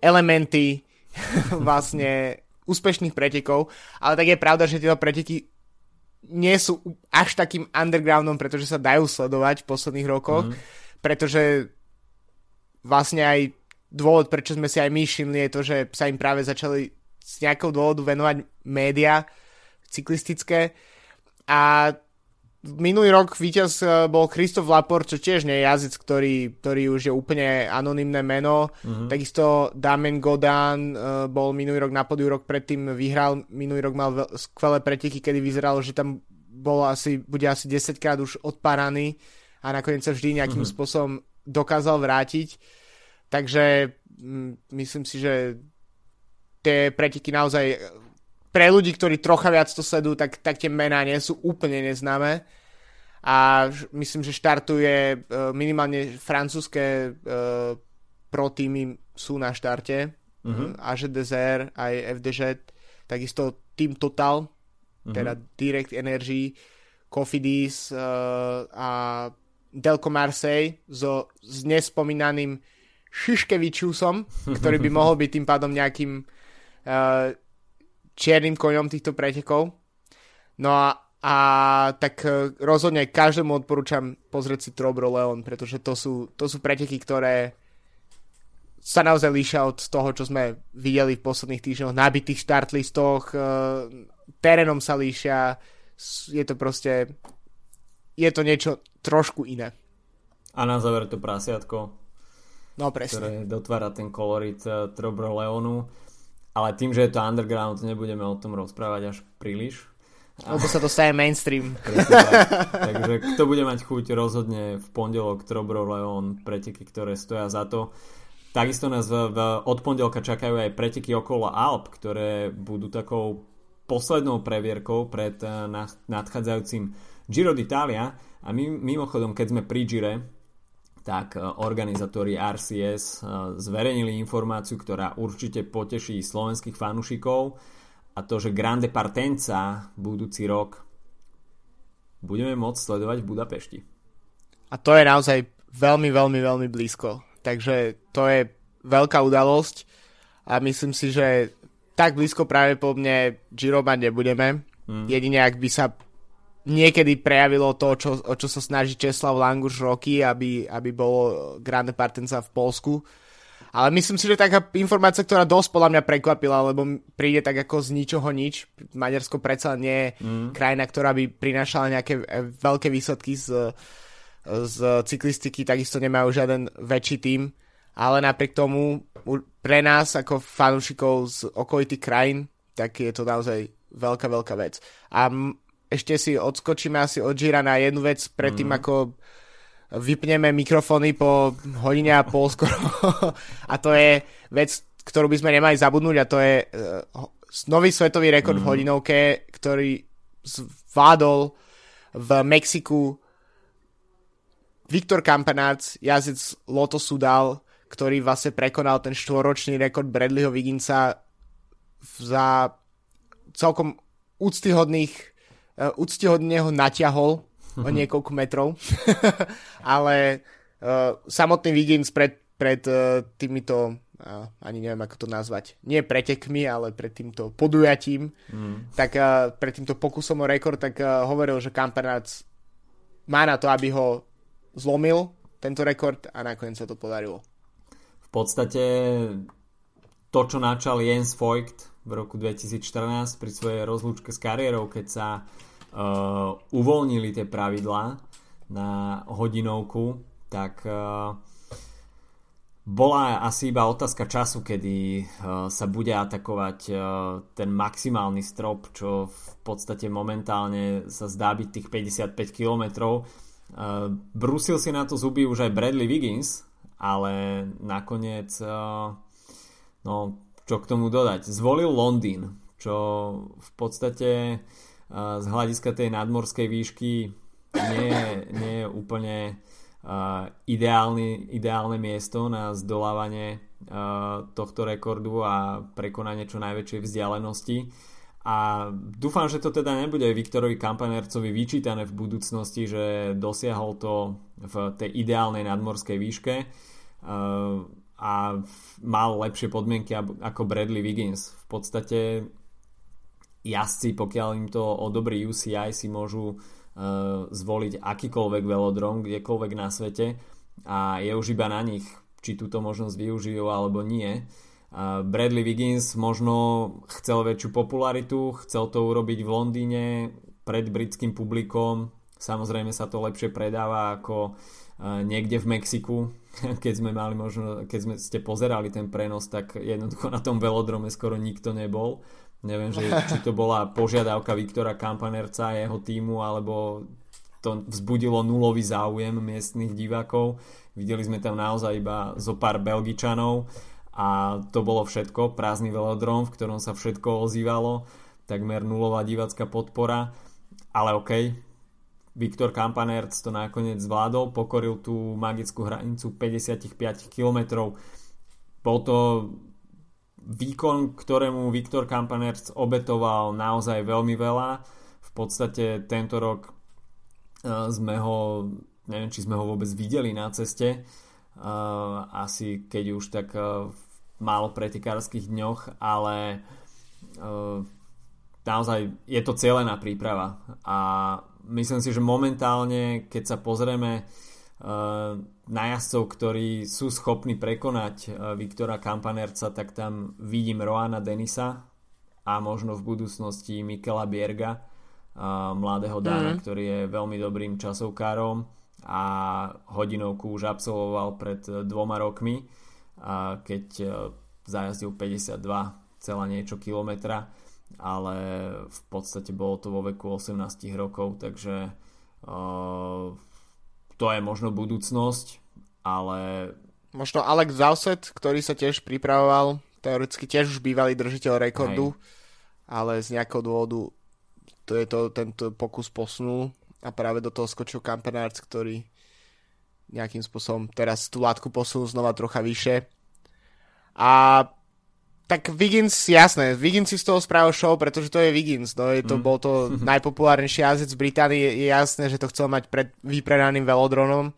elementy [laughs] vlastne úspešných pretekov, ale tak je pravda, že tieto preteky nie sú až takým undergroundom, pretože sa dajú sledovať v posledných rokoch, mm. pretože vlastne aj dôvod, prečo sme si aj my všimli, je to, že sa im práve začali z nejakého dôvodu venovať média, cyklistické. A minulý rok víťaz e, bol Christoph Lapor, čo tiež nie je jazdec, ktorý, ktorý už je úplne anonymné meno. Mm-hmm. Takisto Damien Godan uh, bol minulý rok na podiu, rok predtým vyhral, minulý rok mal skvelé preteky, kedy vyzeralo, že tam bol asi, bude asi 10 krát už odpáraný a nakoniec sa vždy nejakým mm-hmm. spôsobom dokázal vrátiť. Takže m, myslím si, že tie preteky naozaj pre ľudí, ktorí trocha viac to sledujú, tak, tak tie mená nie sú úplne neznáme. A myslím, že štartuje uh, minimálne francúzske uh, pro týmy sú na štarte. Uh-huh. Mhm. AG Desert, aj FDŽ, takisto Team Total, uh-huh. teda Direct Energy, Cofidis uh, a Delco Marseille so, s nespomínaným Šiškevičusom, ktorý by mohol [laughs] byť tým pádom nejakým uh, čiernym koňom týchto pretekov. No a, a tak e, rozhodne každému odporúčam pozrieť si Trobro Leon, pretože to sú, to sú preteky, ktoré sa naozaj líšia od toho, čo sme videli v posledných týždňoch, nabitých štartlistoch, e, terénom sa líšia, je to proste, je to niečo trošku iné. A na záver to prasiatko, no, presne. ktoré dotvára ten kolorit uh, Trobro Leonu ale tým, že je to underground, nebudeme o tom rozprávať až príliš. Lebo sa to stane mainstream. tak. Takže kto bude mať chuť, rozhodne v pondelok Trobro Leon preteky, ktoré stoja za to. Takisto nás v, v, od pondelka čakajú aj preteky okolo Alp, ktoré budú takou poslednou previerkou pred nadchádzajúcim Giro d'Italia a my, mimochodom, keď sme pri Gire, tak organizátori RCS zverejnili informáciu, ktorá určite poteší slovenských fanúšikov a to, že Grande Partenza budúci rok budeme môcť sledovať v Budapešti. A to je naozaj veľmi, veľmi, veľmi blízko. Takže to je veľká udalosť a myslím si, že tak blízko práve po mne Giro mať nebudeme. Mm. Jedine ak by sa niekedy prejavilo to, čo, o čo sa snaží Česlav Languš roky, aby, aby bolo Grande Partenza v Polsku ale myslím si, že taká informácia, ktorá dosť podľa mňa prekvapila, lebo príde tak ako z ničoho nič. Maďarsko predsa nie je mm. krajina, ktorá by prinášala nejaké e, veľké výsledky z, z cyklistiky, takisto nemajú žiaden väčší tým, ale napriek tomu pre nás ako fanúšikov z okolitých krajín, tak je to naozaj veľká, veľká vec. A ešte si odskočíme asi od Gira na jednu vec predtým, mm. ako vypneme mikrofóny po hodine a pol skoro [laughs] a to je vec, ktorú by sme nemali zabudnúť a to je uh, nový svetový rekord mm. v hodinovke, ktorý zvládol v Mexiku Viktor Campenarc, jazdec Loto Sudal, ktorý vlastne prekonal ten štvoročný rekord Bradleyho Viginsa za celkom úctyhodných uh, úctyhodne ho natiahol o niekoľko metrov. [laughs] Ale uh, samotný Wiggins pred, pred uh, týmito, uh, ani neviem ako to nazvať, nie pretekmi, ale pred týmto podujatím, mm. tak uh, pred týmto pokusom o rekord, tak uh, hovoril, že Kampernac má na to, aby ho zlomil, tento rekord a nakoniec sa to podarilo. V podstate to, čo načal Jens Voigt v roku 2014 pri svojej rozlúčke s kariérou, keď sa uh, uvoľnili tie pravidlá na hodinovku, tak uh, bola asi iba otázka času, kedy uh, sa bude atakovať uh, ten maximálny strop, čo v podstate momentálne sa zdá byť tých 55 km. Uh, brusil si na to zuby už aj Bradley Wiggins, ale nakoniec uh, no, čo k tomu dodať? Zvolil Londýn, čo v podstate z hľadiska tej nadmorskej výšky nie, nie je úplne ideálny, ideálne miesto na zdolávanie tohto rekordu a prekonanie čo najväčšej vzdialenosti. A dúfam, že to teda nebude Viktorovi Kampanercovi vyčítané v budúcnosti, že dosiahol to v tej ideálnej nadmorskej výške a mal lepšie podmienky ako Bradley Wiggins. V podstate jazdci, pokiaľ im to odobrí UCI, si môžu uh, zvoliť akýkoľvek velodrom, kdekoľvek na svete a je už iba na nich, či túto možnosť využijú alebo nie. Uh, Bradley Wiggins možno chcel väčšiu popularitu, chcel to urobiť v Londýne pred britským publikom, samozrejme sa to lepšie predáva ako uh, niekde v Mexiku, [laughs] keď sme mali možno, keď sme ste pozerali ten prenos, tak jednoducho na tom velodrome skoro nikto nebol Neviem, že, [laughs] či to bola požiadavka Viktora Kampanerca a jeho týmu, alebo to vzbudilo nulový záujem miestnych divákov. Videli sme tam naozaj iba zo pár Belgičanov a to bolo všetko. Prázdny velodrom, v ktorom sa všetko ozývalo. Takmer nulová divácka podpora. Ale OK, Viktor Kampanerc to nakoniec zvládol, pokoril tú magickú hranicu 55 km. Bol to výkon, ktorému Viktor Kampanerc obetoval naozaj veľmi veľa. V podstate tento rok e, sme ho, neviem, či sme ho vôbec videli na ceste, e, asi keď už tak e, v málo pretekárskych dňoch, ale naozaj je to cieľená príprava a myslím si, že momentálne, keď sa pozrieme jazdcov, ktorí sú schopní prekonať e, Viktora Kampanerca, tak tam vidím Roana Denisa a možno v budúcnosti Mikela Bierga, e, mladého Dána, mm. ktorý je veľmi dobrým časovkárom a hodinovku už absolvoval pred dvoma rokmi, keď zajazdil 52 celá niečo kilometra, ale v podstate bolo to vo veku 18 rokov, takže to je možno budúcnosť, ale... Možno Alex Zauset, ktorý sa tiež pripravoval, teoreticky tiež už bývalý držiteľ rekordu. Hej. ale z nejakého dôvodu to je to, tento pokus posunul a práve do toho skočil Kampenárc, ktorý nejakým spôsobom teraz tú látku posunul znova trocha vyššie. A tak Wiggins, jasné, Wiggins si z toho spravil show, pretože to je Wiggins, no je to, mm. bol to [laughs] najpopulárnejší jazdec v Británii, je, je jasné, že to chcel mať pred vypredaným velodronom.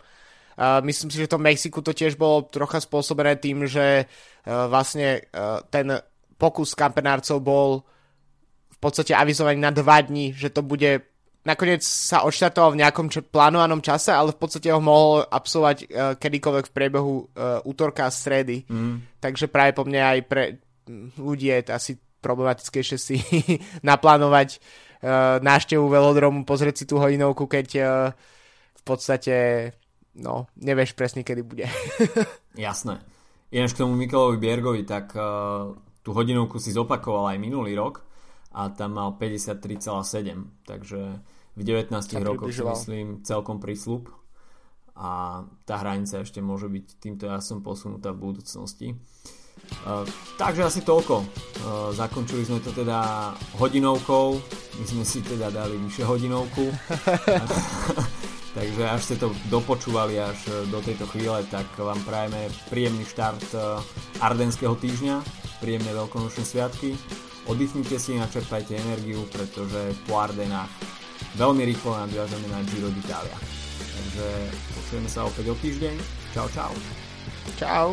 Uh, myslím si, že to v Mexiku to tiež bolo trocha spôsobené tým, že uh, vlastne uh, ten pokus kampenárcov bol v podstate avizovaný na dva dní, že to bude nakoniec sa odštartoval v nejakom č- plánovanom čase, ale v podstate ho mohol absolvovať uh, kedykoľvek v priebehu uh, útorka a stredy. Mm. Takže práve po mne aj pre ľudí je asi problematickejšie si [laughs] naplánovať uh, návštevu velodromu, pozrieť si tú hodinovku, keď uh, v podstate no, nevieš presne, kedy bude. [laughs] Jasné. Ináč k tomu Mikelovi Biergovi, tak uh, tú hodinovku si zopakoval aj minulý rok a tam mal 53,7, takže v 19 rokoch si myslím celkom prísľub a tá hranica ešte môže byť týmto ja som posunutá v budúcnosti. Uh, takže asi toľko. Uh, zakončili sme to teda hodinovkou. My sme si teda dali vyššie hodinovku. [laughs] takže až ste to dopočúvali až e, do tejto chvíle, tak vám prajeme príjemný štart Ardenského týždňa, príjemné veľkonočné sviatky. Oddychnite si, načerpajte energiu, pretože po Ardenách veľmi rýchlo nadviažeme na Giro d'Italia. Takže počujeme sa opäť o týždeň. Čau, čau. Čau.